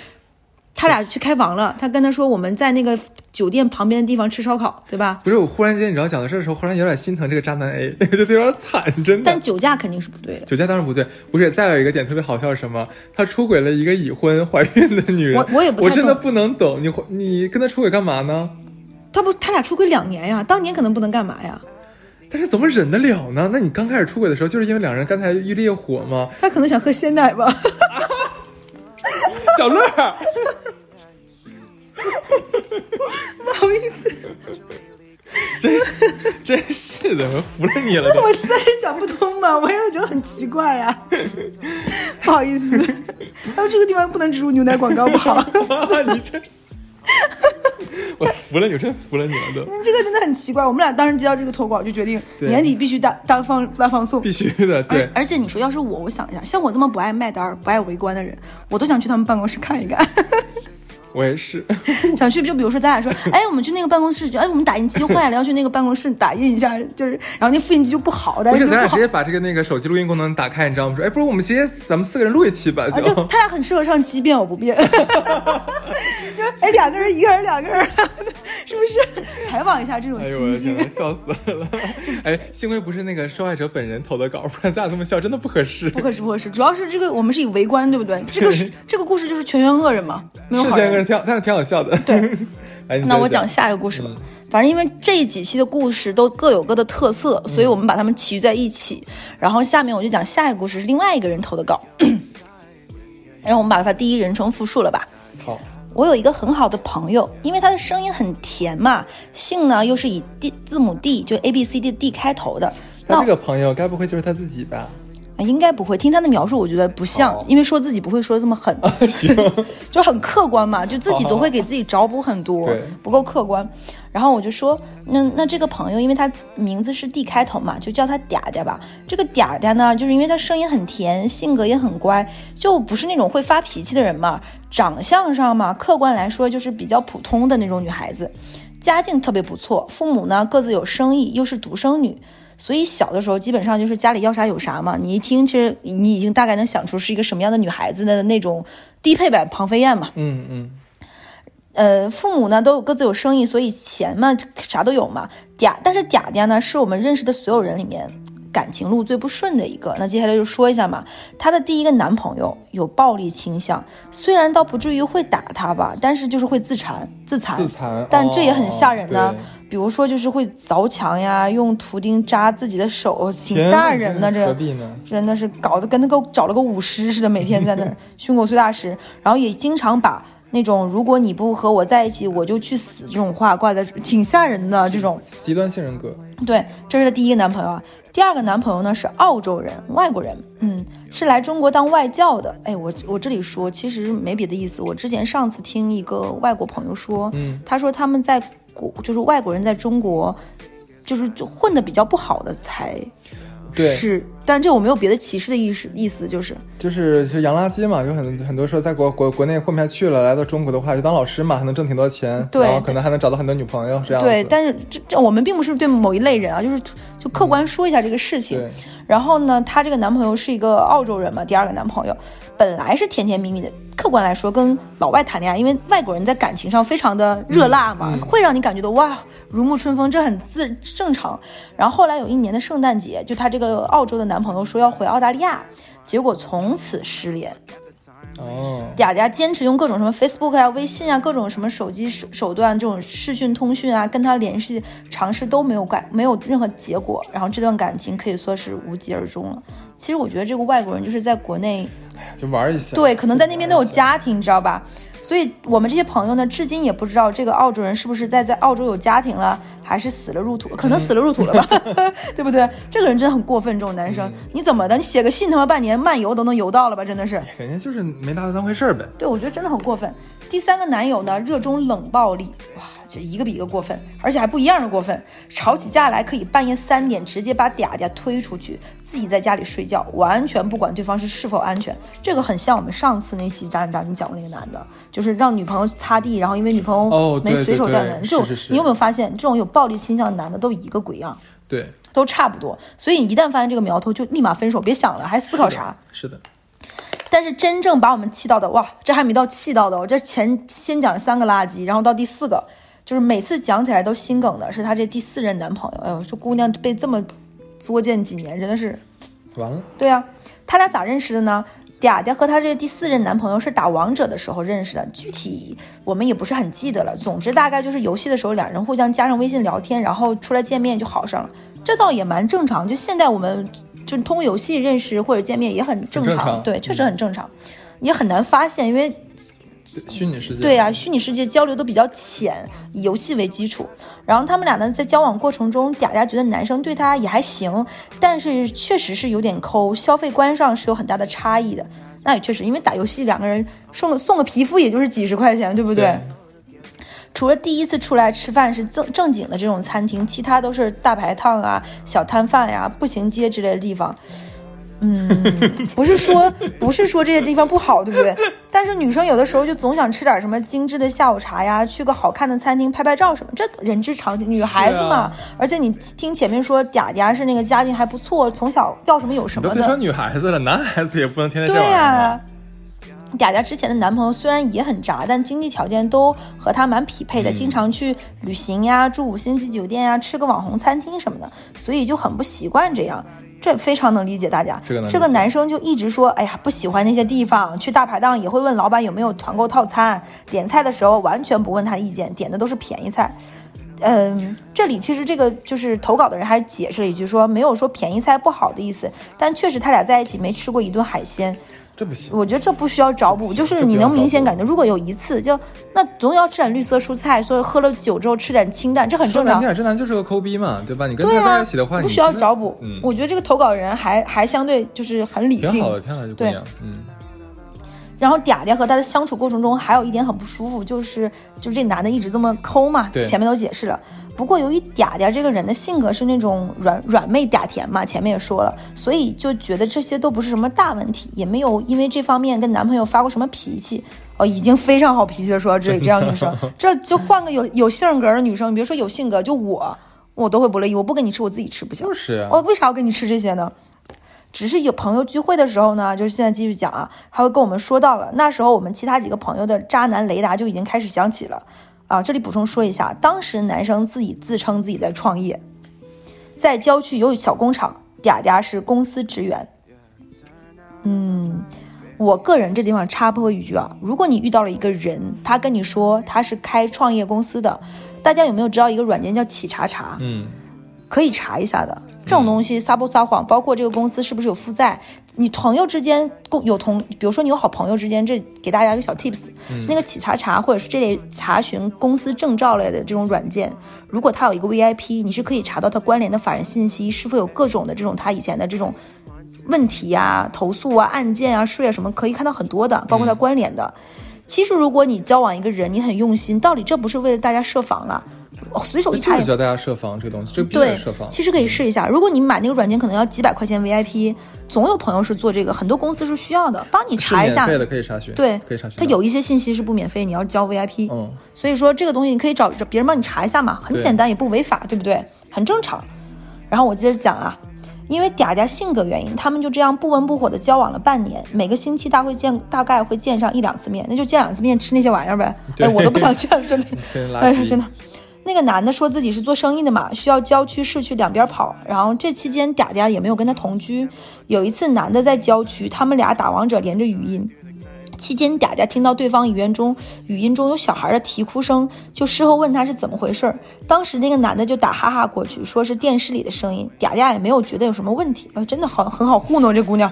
S2: 他俩去开房了，他跟他说我们在那个酒店旁边的地方吃烧烤，对吧？
S1: 不是，我忽然间你知道讲到这的时候，忽然有点心疼这个渣男 A，就有点惨，真的。
S2: 但酒驾肯定是不对的，
S1: 酒驾当然不对。不是，再有一个点特别好笑是什么？他出轨了一个已婚怀孕的女人，
S2: 我我也不
S1: 我真的不能懂，你你跟他出轨干嘛呢？
S2: 他不，他俩出轨两年呀，当年可能不能干嘛呀？
S1: 但是怎么忍得了呢？那你刚开始出轨的时候，就是因为两人刚才一烈火吗？
S2: 他可能想喝鲜奶吧。
S1: 小乐。
S2: 不好意思，
S1: 真 真是的，我服了你了。
S2: 我实在是想不通嘛，我也觉得很奇怪呀。不好意思，啊，这个地方不能植入牛奶广告，不好。
S1: 你这，我服了你，我真服了你了都。
S2: 这个真的很奇怪，我们俩当时接到这个投稿，就决定年底必须大大放大放送，
S1: 必须的。对，
S2: 而且你说要是我，我想一下，像我这么不爱卖单、不爱围观的人，我都想去他们办公室看一看。
S1: 我也是。
S2: 想去，就比如说咱俩说，哎，我们去那个办公室，就哎，我们打印机坏了，要去那个办公室打印一下，就是，然后那复印机就不好，但是
S1: 咱俩直接把这个那个手机录音功能打开，你知道吗？说，哎，不如我们直接咱们四个人录一期吧，
S2: 就他俩很适合上机变我不变，哎，两个人一个人两个人，是不是？采访一下这种心境，
S1: 笑死了。哎，幸亏不是那个受害者本人投的稿，不然咱俩这么笑真的不合适，
S2: 不合适不合适。主要是这个我们是以围观，对不对？这个是这个故事就是全员恶人嘛，没有好人。
S1: 挺，但是挺好笑的。
S2: 对，那我讲下一个故事吧。反正因为这几期的故事都各有各的特色，所以我们把它们齐聚在一起。然后下面我就讲下一个故事，是另外一个人投的稿。然后我们把它第一人称复述了吧。我有一个很好的朋友，因为他的声音很甜嘛，姓呢又是以 D 字母 D 就 A B C D D 开头的。
S1: 那这个朋友该不会就是他自己吧？
S2: 啊应该不会。听他的描述，我觉得不像，
S1: 哦
S2: 因为说自己不会说这么狠，
S1: 行，
S2: 就很客观嘛，就自己都会给自己找补很多
S1: 对，
S2: 不够客观。然后我就说，那那这个朋友，因为他名字是 D 开头嘛，就叫他嗲嗲吧。这个嗲嗲呢，就是因为他声音很甜，性格也很乖，就不是那种会发脾气的人嘛。长相上嘛，客观来说就是比较普通的那种女孩子，家境特别不错，父母呢各自有生意，又是独生女。所以小的时候基本上就是家里要啥有啥嘛，你一听，其实你已经大概能想出是一个什么样的女孩子的那种低配版庞飞燕嘛。
S1: 嗯嗯，
S2: 呃，父母呢都有各自有生意，所以钱嘛啥都有嘛。嗲，但是嗲嗲呢是我们认识的所有人里面感情路最不顺的一个。那接下来就说一下嘛，她的第一个男朋友有暴力倾向，虽然倒不至于会打她吧，但是就是会自残自残，
S1: 自残，
S2: 但这也很吓人呢。
S1: 哦
S2: 比如说就是会凿墙呀，用图钉扎自己的手，挺吓人的。这
S1: 天何必呢？
S2: 真的是搞得跟那个找了个舞狮似的，每天在那儿胸口碎大石，然后也经常把那种“如果你不和我在一起，我就去死”这种话挂在，挺吓人的。这种
S1: 极端性人格，
S2: 对，这是他第一个男朋友啊。第二个男朋友呢是澳洲人，外国人，嗯，是来中国当外教的。哎，我我这里说其实没别的意思。我之前上次听一个外国朋友说，
S1: 嗯，
S2: 他说他们在国就是外国人在中国，就是混的比较不好的才
S1: 对，
S2: 是，但这我没有别的歧视的意思，意思就是
S1: 就是就是洋垃圾嘛，有很很多说在国国国内混不下去了，来到中国的话就当老师嘛，还能挣挺多钱，
S2: 对
S1: 然后可能还能找到很多女朋友这样。
S2: 对，但是这这我们并不是对某一类人啊，就是就客观说一下这个事情。
S1: 对
S2: 然后呢，她这个男朋友是一个澳洲人嘛，第二个男朋友本来是甜甜蜜蜜的，客观来说跟老外谈恋爱，因为外国人在感情上非常的热辣嘛，
S1: 嗯
S2: 会让你感觉到哇如沐春风，这很自正常。然后后来有一年的圣诞节，就她这个澳洲的男朋友说要回澳大利亚，结果从此失联。
S1: 哦，
S2: 嗲嗲坚持用各种什么 Facebook 啊、微信啊、各种什么手机手手段这种视讯通讯啊，跟他联系尝试都没有感没有任何结果，然后这段感情可以说是无疾而终了。其实我觉得这个外国人就是在国内，
S1: 就玩一下。
S2: 对，可能在那边都有家庭，你知道吧？所以我们这些朋友呢，至今也不知道这个澳洲人是不是在在澳洲有家庭了，还是死了入土，可能死了入土了吧，对不对？这个人真的很过分，这种男生，你怎么的？你写个信他妈半年漫游都能游到了吧？真的是。
S1: 人家就是没拿他当回事儿呗。
S2: 对，我觉得真的很过分。第三个男友呢，热衷冷暴力，哇，这一个比一个过分，而且还不一样的过分。吵起架来可以半夜三点直接把嗲嗲推出去，自己在家里睡觉，完全不管对方是是否安全。这个很像我们上次那期渣男渣女讲过那个男的，就是让女朋友擦地，然后因为女朋友没随手
S1: 对对
S2: 断门。这种你有没有发现，这种有暴力倾向的男的都一个鬼样，
S1: 对，
S2: 都差不多。所以你一旦发现这个苗头，就立马分手，别想了，还思考啥？
S1: 是的，
S2: 但是真正把我们气到的，哇，这还没到气到的哦，这前先讲三个垃圾，然后到第四个，就是每次讲起来都心梗的，是她这第四任男朋友。哎呦，这姑娘被这么作践几年，真的是，
S1: 完了，
S2: 对啊，他俩咋认识的呢？嗲嗲和她这第四任男朋友是打王者的时候认识的，具体我们也不是很记得了。总之大概就是游戏的时候，两人互相加上微信聊天，然后出来见面就好上了，这倒也蛮正常。就现在我们就通过游戏认识或者见面也很正常，
S1: 很正常
S2: 对，确实很正常，也很难发现，因为
S1: 虚拟世界。
S2: 对啊，虚拟世界交流都比较浅，以游戏为基础。然后他们俩呢，在交往过程中，嗲嗲觉得男生对她也还行，但是确实是有点抠，消费观上是有很大的差异的。那也确实，因为打游戏两个人送个送个皮肤也就是几十块钱，对不对？
S1: 对
S2: 除了第一次出来吃饭是正正经的这种餐厅，其他都是大排档啊、小摊贩呀、步行街之类的地方。嗯，不是说不是说这些地方不好，对不对？但是女生有的时候就总想吃点什么精致的下午茶呀，去个好看的餐厅拍拍照什么，这人之常情。女孩子嘛，
S1: 啊
S2: 而且你听前面说嗲嗲是那个家境还不错，从小要什么有什么的
S1: 别说，女孩子了，男孩子也不能天天这
S2: 对
S1: 玩意儿
S2: 呀、
S1: 嘛。
S2: 嗲嗲之前的男朋友虽然也很渣，但经济条件都和她蛮匹配的，
S1: 嗯
S2: 经常去旅行呀、住五星级酒店呀、吃个网红餐厅什么的，所以就很不习惯这样。这非常能理解大家。
S1: 这个
S2: 男生就一直说，哎呀，不喜欢那些地方，去大排档也会问老板有没有团购套餐，点菜的时候完全不问他意见，点的都是便宜菜。嗯，这里其实这个就是投稿的人还解释了一句说，没有说便宜菜不好的意思，但确实他俩在一起没吃过一顿海鲜。
S1: 这不行。
S2: 我觉得这不需要找补，就是你能明显感觉，如果有一次，就那总要吃点绿色蔬菜，所以喝了酒之后吃点清淡，这很正常。
S1: 这男就是个抠逼嘛，对吧？你跟他在一起的话，
S2: 不需要找补。嗯，我觉得这个投稿人还还相对就是很理性，挺
S1: 好的，挺好的姑娘。嗯。
S2: 然后嗲嗲和他的相处过程中，还有一点很不舒服，就是就这男的一直这么抠嘛。前面都解释了。不过由于嗲嗲这个人的性格是那种软软妹嗲甜嘛，前面也说了，所以就觉得这些都不是什么大问题，也没有因为这方面跟男朋友发过什么脾气。哦，已经非常好脾气了。说到这里，这样女生，这就换个有有性格的女生，你别说有性格，就我，我都会不乐意。我不跟你吃，我自己吃不行。
S1: 就是。
S2: 我为啥要跟你吃这些呢？只是有朋友聚会的时候呢，就是现在继续讲啊，他会跟我们说到了那时候我们其他几个朋友的渣男雷达就已经开始响起了啊。这里补充说一下，当时男生自己自称自己在创业，在郊区有小工厂，嗲嗲是公司职员。嗯，我个人这地方插播一句啊，如果你遇到了一个人，他跟你说他是开创业公司的，大家有没有知道一个软件叫企查查？
S1: 嗯，
S2: 可以查一下的。这种东西撒不撒谎，包括这个公司是不是有负债，你朋友之间共有同，比如说你有好朋友之间，这给大家一个小 tips，那个企查查或者是这类查询公司证照类的这种软件，如果它有一个 VIP，你是可以查到它关联的法人信息，是否有各种的这种他以前的这种问题呀、投诉啊、案件啊、税啊什么，可以看到很多的，包括它关联的。其实如果你交往一个人，你很用心，到底这不是为了大家设防了？随手一查，
S1: 教大家设防这个东西，这个
S2: 对
S1: 设防。
S2: 其实可以试一下，如果你买那个软件，可能要几百块钱 VIP，总有朋友是做这个，很多公司是需要的，帮你查一下。
S1: 免费的可以查询，
S2: 对，
S1: 可以查询。
S2: 它有一些信息是不免费，你要交 VIP。
S1: 嗯，
S2: 所以说这个东西你可以找找别人帮你查一下嘛，很简单，也不违法，对不对？很正常。然后我接着讲啊，因为嗲嗲性格原因，他们就这样不温不火的交往了半年，每个星期大会见，大概会见上一两次面，那就见两次面吃那些玩意儿呗。哎，我都不想见了，真的。哎呀，真的。那个男的说自己是做生意的嘛，需要郊区市区两边跑，然后这期间嗲嗲也没有跟他同居。有一次男的在郊区，他们俩打王者连着语音，期间嗲嗲听到对方语言中语音中有小孩的啼哭声，就事后问他是怎么回事。当时那个男的就打哈哈过去，说是电视里的声音，嗲嗲也没有觉得有什么问题，呃，真的好很好糊弄这姑娘。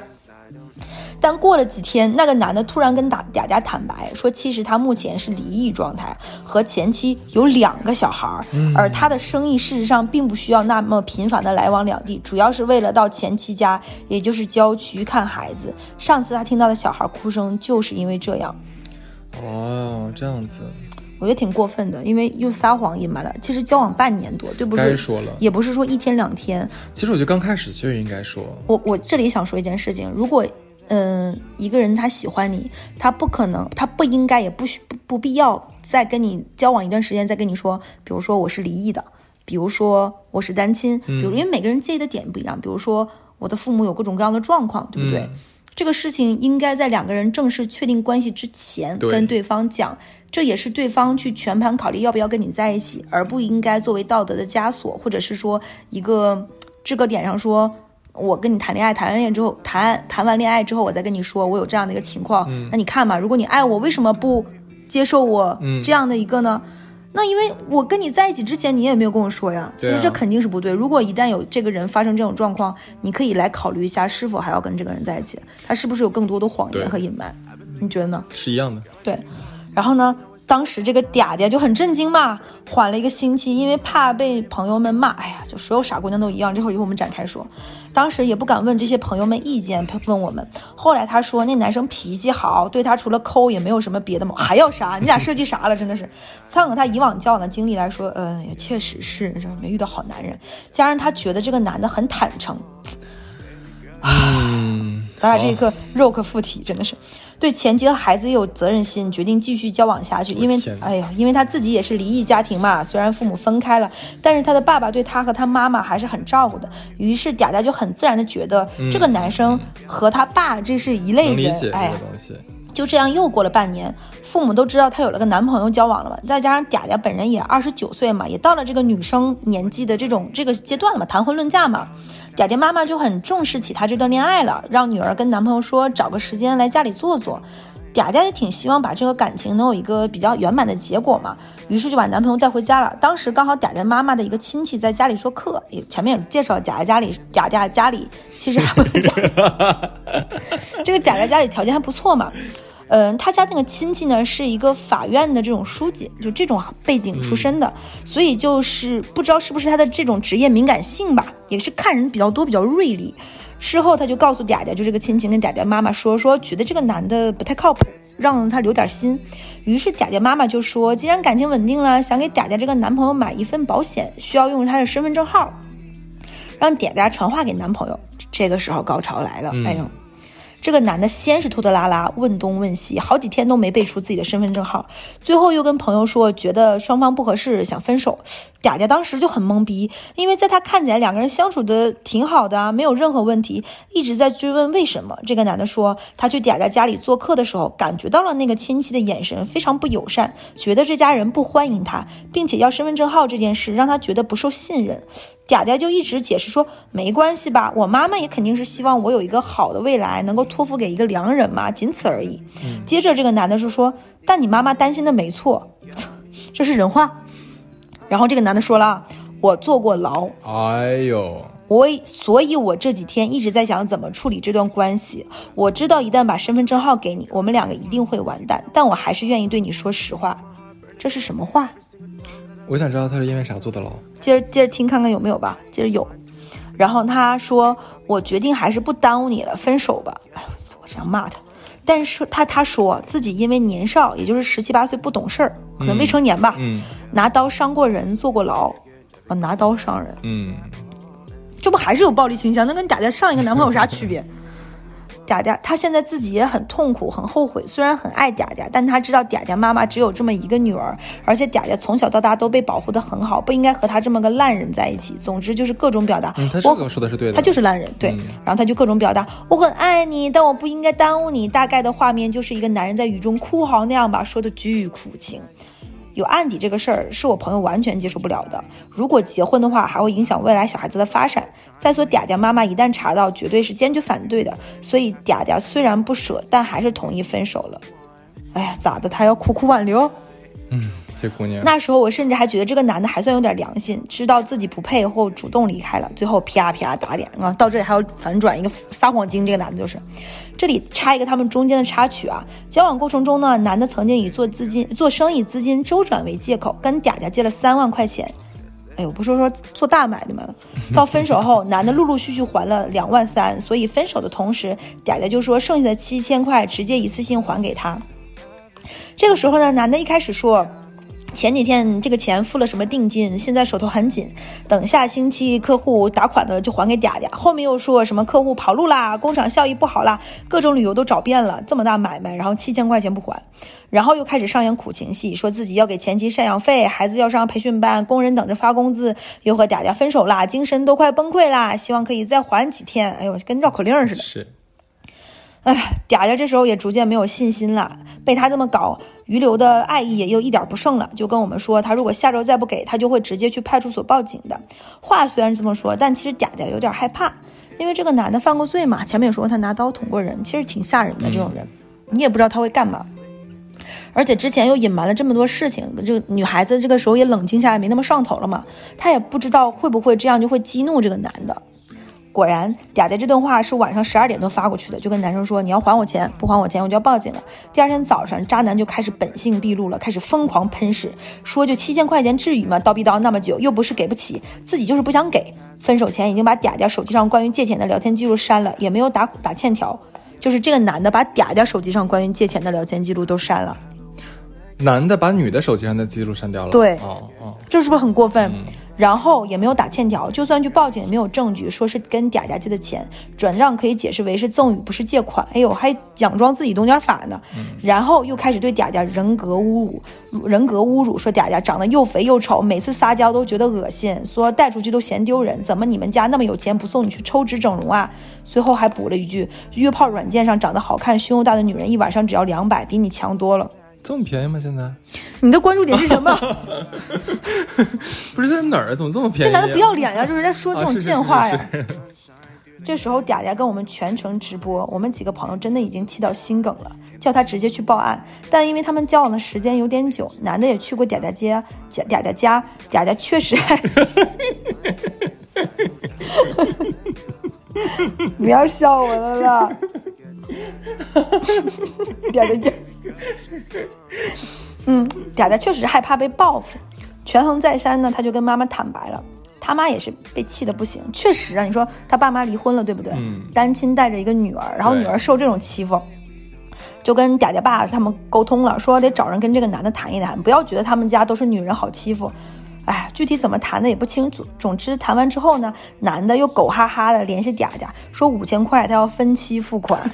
S2: 但过了几天，那个男的突然跟打嗲嗲坦白说，其实他目前是离异状态，和前妻有两个小孩儿，而他的生意事实上并不需要那么频繁的来往两地，主要是为了到前妻家，也就是郊区看孩子。上次他听到的小孩哭声，就是因为这样。
S1: 哦，这样子，
S2: 我觉得挺过分的，因为又撒谎隐瞒了。其实交往半年多，对不？该
S1: 说了，
S2: 也不是说一天两天。
S1: 其实我觉得刚开始就应该说。
S2: 我我这里想说一件事情，如果。嗯，一个人他喜欢你，他不可能，他不应该，也不需不不必要再跟你交往一段时间，再跟你说，比如说我是离异的，比如说我是单亲，比如因为每个人介意的点不一样，比如说我的父母有各种各样的状况，对不对？这个事情应该在两个人正式确定关系之前跟对方讲，这也是对方去全盘考虑要不要跟你在一起，而不应该作为道德的枷锁，或者是说一个制高点上说。我跟你谈恋爱，谈完恋爱之后，谈谈完恋爱之后，我再跟你说我有这样的一个情况。那你看嘛，如果你爱我，为什么不接受我这样的一个呢？那因为我跟你在一起之前，你也没有跟我说呀。其实这肯定是不对。如果一旦有这个人发生这种状况，你可以来考虑一下，是否还要跟这个人在一起？他是不是有更多的谎言和隐瞒？你觉得呢？
S1: 是一样的。
S2: 对，然后呢？当时这个嗲嗲就很震惊嘛，缓了一个星期，因为怕被朋友们骂。哎呀，就所有傻姑娘都一样。这会儿一会儿我们展开说。当时也不敢问这些朋友们意见，问我们。后来他说那男生脾气好，对他除了抠也没有什么别的毛，还要啥？你俩设计啥了？真的是。参考他以往交往的经历来说，嗯，也确实是没遇到好男人。加上他觉得这个男的很坦诚。
S1: 嗯，
S2: 咱俩这一刻肉可附体，真的是。对前妻和孩子也有责任心，决定继续交往下去。因为，哎呦，因为他自己也是离异家庭嘛，虽然父母分开了，但是他的爸爸对他和他妈妈还是很照顾的。于是嗲嗲就很自然的觉得，这个男生和他爸这是一类人。哎，就这样又过了半年，父母都知道她有了个男朋友交往了嘛，再加上嗲嗲本人也二十九岁嘛，也到了这个女生年纪的这种这个阶段了嘛，谈婚论嫁嘛。嗲嗲妈妈就很重视起她这段恋爱了，让女儿跟男朋友说找个时间来家里坐坐。嗲嗲也挺希望把这个感情能有一个比较圆满的结果嘛，于是就把男朋友带回家了。当时刚好嗲嗲妈妈的一个亲戚在家里做客，也前面也介绍了嗲嗲家里，嗲嗲家里其实还不是家，这个嗲嗲家里条件还不错嘛。嗯，他家那个亲戚呢是一个法院的这种书记，就这种背景出身的，所以就是不知道是不是他的这种职业敏感性吧，也是看人比较多，比较锐利。事后他就告诉嗲嗲，就这个亲戚跟嗲嗲妈妈说，说觉得这个男的不太靠谱，让他留点心。于是嗲嗲妈妈就说，既然感情稳定了，想给嗲嗲这个男朋友买一份保险，需要用他的身份证号，让嗲嗲传话给男朋友。这个时候高潮来了，哎呦！这个男的先是拖拖拉拉，问东问西，好几天都没背出自己的身份证号，最后又跟朋友说觉得双方不合适，想分手。嗲嗲当时就很懵逼，因为在他看起来两个人相处的挺好的，没有任何问题，一直在追问为什么。这个男的说，他去嗲嗲家里做客的时候，感觉到了那个亲戚的眼神非常不友善，觉得这家人不欢迎他，并且要身份证号这件事让他觉得不受信任。嗲嗲就一直解释说没关系吧，我妈妈也肯定是希望我有一个好的未来，能够托付给一个良人嘛，仅此而已。接着这个男的就说，但你妈妈担心的没错，这是人话。然后这个男的说了，我坐过牢，
S1: 哎呦，
S2: 我所以，我这几天一直在想怎么处理这段关系。我知道一旦把身份证号给你，我们两个一定会完蛋，但我还是愿意对你说实话。这是什么话？
S1: 我想知道他是因为啥坐的牢。
S2: 接着接着听看看有没有吧。接着有，然后他说，我决定还是不耽误你了，分手吧。哎呦，我这样骂他。但是他他说自己因为年少，也就是十七八岁不懂事儿，可能未成年吧，
S1: 嗯
S2: 拿刀伤过人，坐过牢，啊，拿刀伤人，
S1: 嗯，
S2: 这不还是有暴力倾向？那跟打在上一个男朋友有啥区别？嗲嗲她现在自己也很痛苦，很后悔。虽然很爱嗲嗲，但她知道嗲嗲妈妈只有这么一个女儿，而且嗲嗲从小到大都被保护的很好，不应该和她这么个烂人在一起。总之就是各种表达，
S1: 嗯，他这
S2: 我
S1: 个说的是对的，
S2: 他就是烂人，对。
S1: 嗯
S2: 然后他就各种表达，我很爱你，但我不应该耽误你。大概的画面就是一个男人在雨中哭嚎那样吧，说的巨苦情。有案底这个事儿是我朋友完全接受不了的。如果结婚的话，还会影响未来小孩子的发展。再说嗲嗲妈妈一旦查到，绝对是坚决反对的。所以嗲嗲虽然不舍，但还是同意分手了。哎呀，咋的？他要苦苦挽留？
S1: 嗯
S2: 那时候我甚至还觉得这个男的还算有点良心，知道自己不配后主动离开了，最后啪啪打脸啊！到这里还要反转一个撒谎精，这个男的就是。这里插一个他们中间的插曲啊，交往过程中呢，男的曾经以做资金、做生意资金周转为借口，跟嗲嗲借了三万块钱。哎，我不说说做大买的吗？到分手后，男的陆陆续续还了两万三，所以分手的同时，嗲嗲就说剩下的七千块直接一次性还给他。这个时候呢，男的一开始说。前几天这个钱付了什么定金，现在手头很紧，等下星期客户打款的就还给嗲嗲。后面又说什么客户跑路啦，工厂效益不好啦，各种理由都找遍了，这么大买卖，然后七千块钱不还，然后又开始上演苦情戏，说自己要给前妻赡养费，孩子要上培训班，工人等着发工资，又和嗲嗲分手啦，精神都快崩溃啦，希望可以再缓几天。哎呦，跟绕口令似的。
S1: 是
S2: 哎，嗲嗲这时候也逐渐没有信心了，被他这么搞，余留的爱意也又一点不剩了，就跟我们说，他如果下周再不给，他就会直接去派出所报警的。话虽然这么说，但其实嗲嗲有点害怕，因为这个男的犯过罪嘛，前面也说过他拿刀捅过人，其实挺吓人的。这种人，你也不知道他会干嘛，而且之前又隐瞒了这么多事情，就女孩子这个时候也冷静下来，没那么上头了嘛，她也不知道会不会这样就会激怒这个男的。果然，嗲嗲这段话是晚上十二点多发过去的，就跟男生说：“你要还我钱，不还我钱我就要报警了。”第二天早上，渣男就开始本性毕露了，开始疯狂喷屎，说就七千块钱至于吗？叨逼叨那么久，又不是给不起，自己就是不想给。分手前已经把嗲嗲手机上关于借钱的聊天记录删了，也没有打打欠条，就是这个男的把嗲嗲手机上关于借钱的聊天记录都删了，
S1: 男的把女的手机上的记录删掉了。
S2: 对
S1: 哦哦，
S2: 这是不是很过分？然后也没有打欠条，就算去报警也没有证据，说是跟嗲嗲借的钱，转账可以解释为是赠与，不是借款。哎呦，还佯装自己懂点法呢。然后又开始对嗲嗲人格侮辱，人格侮辱，说嗲嗲长得又肥又丑，每次撒娇都觉得恶心，说带出去都嫌丢人，怎么你们家那么有钱不送你去抽脂整容啊？最后还补了一句，约炮软件上长得好看、胸又大的女人一晚上只要两百，比你强多了。
S1: 这么便宜吗？现在
S2: 你的关注点是什么？
S1: 不是在哪儿？怎么这么便宜、啊？
S2: 这男的不要脸呀！就是在说这种贱话呀。
S1: 是是
S2: 这时候嗲嗲跟我们全程直播，我们几个朋友真的已经气到心梗了，叫他直接去报案。但因为他们交往的时间有点久，男的也去过嗲嗲家，嗲嗲家，嗲嗲确实还。不要笑我了啦！嗲嗲嗲，嗯，嗲嗲确实害怕被报复，权衡再三呢，他就跟妈妈坦白了。他妈也是被气的不行，确实啊，你说他爸妈离婚了，对不对？
S1: 嗯。
S2: 单亲带着一个女儿，然后女儿受这种欺负，就跟嗲嗲爸他们沟通了，说得找人跟这个男的谈一谈，不要觉得他们家都是女人好欺负。哎，具体怎么谈的也不清楚。总之谈完之后呢，男的又狗哈哈的联系嗲嗲，说五千块他要分期付款。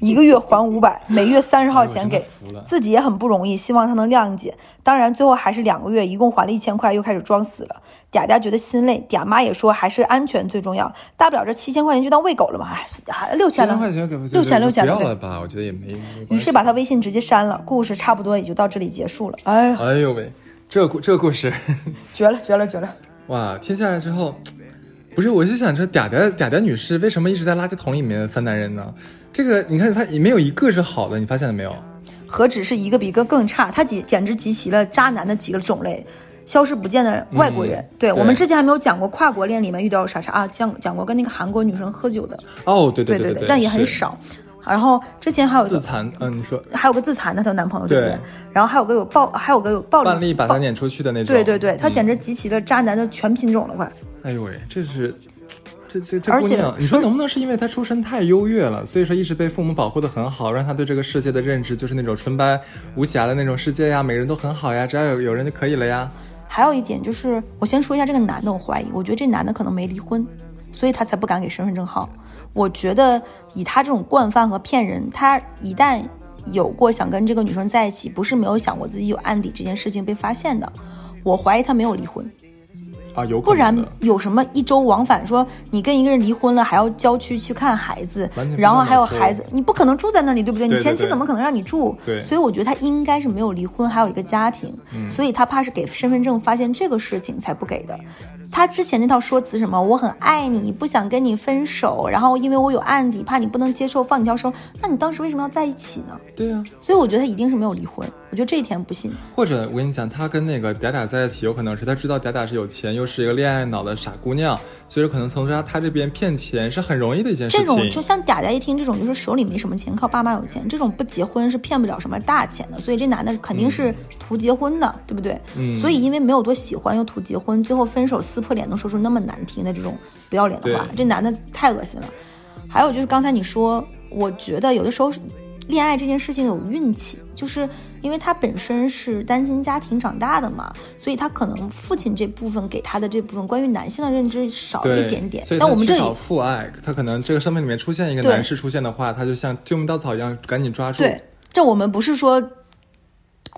S2: 一个月还五百，每月三十号前给自己也很不容易，希望他能谅解。当然，最后还是两个月，一共还了一千块，又开始装死了。嗲嗲觉得心累，嗲妈也说还是安全最重要，大不了这七千块钱就当喂狗了嘛。哎，六千了，六千六千
S1: 了，不要了吧？我觉得也没。
S2: 于是把他微信直接删了。故事差不多也就到这里结束了。哎，
S1: 哎呦喂，这故这个故事
S2: 绝了，绝了，绝了！
S1: 哇，听下来之后，不是，我就想说，嗲嗲嗲嗲女士为什么一直在垃圾桶里面翻男人呢？这个你看，他也没有一个是好的，你发现了没有？
S2: 何止是一个比一个更差，他简简直集齐了渣男的几个种类，消失不见的外国人。对我们之前还没有讲过跨国恋里面遇到啥啥啊，讲讲过跟那个韩国女生喝酒的。
S1: 哦，对对
S2: 对对，但也很少。然后之前还有
S1: 自残，嗯，你说
S2: 还有个自残的她男朋友，对不对？然后还有个有暴，还有个有暴力，
S1: 半力把他撵出去的那种。
S2: 对对对，他简直集齐了渣男的全品种了，快。
S1: 哎呦喂，这是。这这这姑娘，你说能不能是因为她出身太优越了，所以说一直被父母保护的很好，让她对这个世界的认知就是那种纯白无瑕的那种世界呀，每个人都很好呀，只要有有人就可以了呀。
S2: 还有一点就是，我先说一下这个男的，我怀疑，我觉得这男的可能没离婚，所以他才不敢给身份证号。我觉得以他这种惯犯和骗人，他一旦有过想跟这个女生在一起，不是没有想过自己有案底这件事情被发现的，我怀疑他没有离婚。
S1: 啊，有
S2: 不然有什么一周往返？说你跟一个人离婚了，还要郊区去看孩子，然后还有孩子，你不可能住在那里，对不对？你前妻怎么可能让你住？
S1: 对，
S2: 所以我觉得他应该是没有离婚，还有一个家庭，所以他怕是给身份证发现这个事情才不给的。他之前那套说辞什么，我很爱你，不想跟你分手，然后因为我有案底，怕你不能接受，放你条生。那你当时为什么要在一起呢？
S1: 对啊，
S2: 所以我觉得他一定是没有离婚。我觉得这一点不信。
S1: 或者我跟你讲，他跟那个嗲嗲在一起，有可能是他知道嗲嗲是有钱，又是一个恋爱脑的傻姑娘，所以说可能从她她这边骗钱是很容易的一件事
S2: 情。这种就像嗲嗲一听这种，就是手里没什么钱，靠爸妈有钱，这种不结婚是骗不了什么大钱的。所以这男的肯定是图结婚的，对不对？
S1: 嗯。
S2: 所以因为没有多喜欢，又图结婚，最后分手撕破脸能说出那么。难听的这种不要脸的话，这男的太恶心了。还有就是刚才你说，我觉得有的时候恋爱这件事情有运气，就是因为他本身是单亲家庭长大的嘛，所以他可能父亲这部分给他的这部分关于男性的认知少一点点。但我们这里
S1: 父爱，他可能这个生命里面出现一个男士出现的话，他就像救命稻草一样，赶紧抓住。
S2: 对，这我们不是说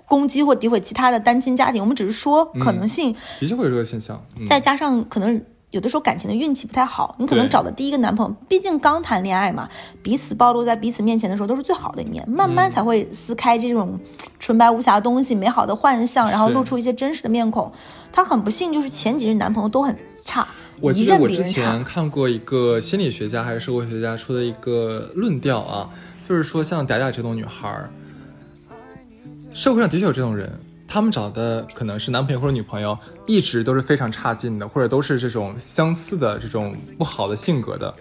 S2: 攻击或诋毁其他的单亲家庭，我们只是说可能性
S1: 的确会有这个现象，
S2: 再加上可能。有的时候感情的运气不太好，你可能找的第一个男朋友，毕竟刚谈恋爱嘛，彼此暴露在彼此面前的时候都是最好的一面，慢慢才会撕开这种纯白无瑕的东西，美好的幻象，然后露出一些真实的面孔。他很不幸，就是前几任男朋友都很差，
S1: 我记得我之前看过一个心理学家还是社会学家出的一个论调啊，就是说像嗲嗲这种女孩儿，社会上的确有这种人。他们找的可能是男朋友或者女朋友，一直都是非常差劲的，或者都是这种相似的这种不好的性格的。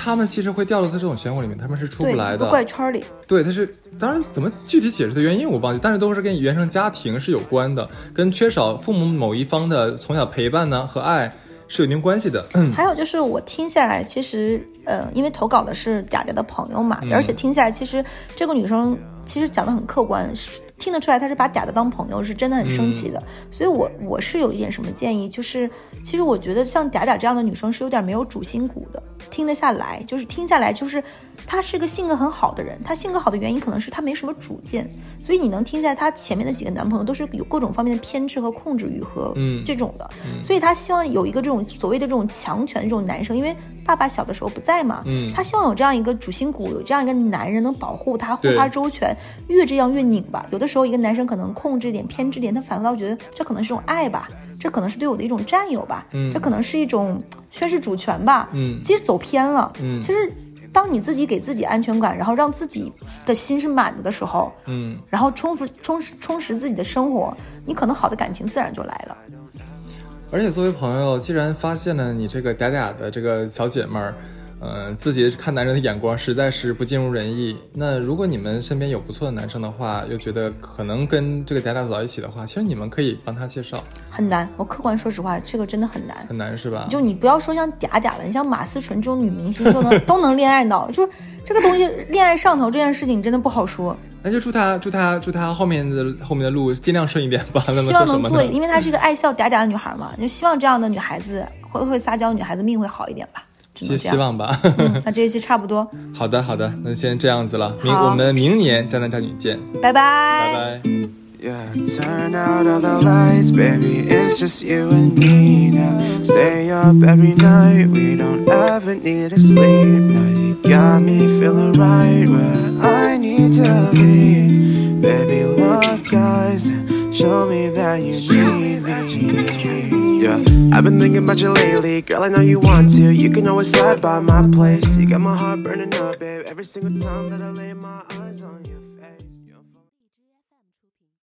S1: 他们其实会掉落在这种漩涡里面，他们是出不来的。
S2: 怪圈里。
S1: 对，他是当然怎么具体解释的原因我忘记，但是都是跟原生家庭是有关的，跟缺少父母某一方的从小陪伴呢和爱是有一定关系的。
S2: 还有就是我听下来，其实呃，因为投稿的是嗲嗲的朋友嘛，而且听下来，其实这个女生其实讲的很客观。听得出来，他是把嗲的当朋友，是真的很生气的。所以，我我是有一点什么建议，就是其实我觉得像嗲嗲这样的女生是有点没有主心骨的，听得下来，就是听下来，就是他是个性格很好的人。他性格好的原因可能是他没什么主见，所以你能听下来，她前面的几个男朋友都是有各种方面的偏执和控制欲和这种的。所以他希望有一个这种所谓的这种强权的这种男生，因为爸爸小的时候不在嘛，嗯，他希望有这样一个主心骨，有这样一个男人能保护他，护他周全，越这样越拧吧。有的时候一个男生可能控制点、偏执点，他反倒觉得这可能是种爱吧，这可能是对我的一种占有吧，这可能是一种宣示主权吧，
S1: 嗯
S2: 其实走偏了。
S1: 嗯
S2: 其实当你自己给自己安全感，然后让自己的心是满的的时候，
S1: 嗯，
S2: 然后充实充实充实自己的生活，你可能好的感情自然就来了。
S1: 而且作为朋友，既然发现了你这个嗲嗲的这个小姐妹儿，嗯、自己看男人的眼光实在是不尽如人意。那如果你们身边有不错的男生的话，又觉得可能跟这个嗲嗲走到一起的话，其实你们可以帮他介绍，
S2: 很难，我客观说实话，这个真的很难。
S1: 很难是吧？
S2: 就你不要说像嗲嗲了，你像马思纯这种女明星都能 都能恋爱脑，就是这个东西恋爱上头这件事情真的不好说。
S1: 那就祝他祝他祝他后面的后面的路尽量顺一点吧。
S2: 希望能做？因为她是一个爱笑嗲嗲的女孩嘛，就希望这样的女孩子会会撒娇，女孩子命会好一点吧。只
S1: 希
S2: 能这样。
S1: 希望吧。
S2: 嗯，那这一期差不多，
S1: 好的好的，那先这样子了。明我们明年渣男渣女见，
S2: 拜拜。
S1: 拜拜。
S3: Yeah, turn out all the lights, baby. It's just you and me now. Stay up every night, we don't ever need to sleep. Now you got me feeling right where I need to be. Baby, look, guys, show me that you need me. Yeah, I've been thinking about you lately, girl. I know you want to. You can always slide by my place. You got my heart burning up, babe. Every single time that I lay my eyes on you.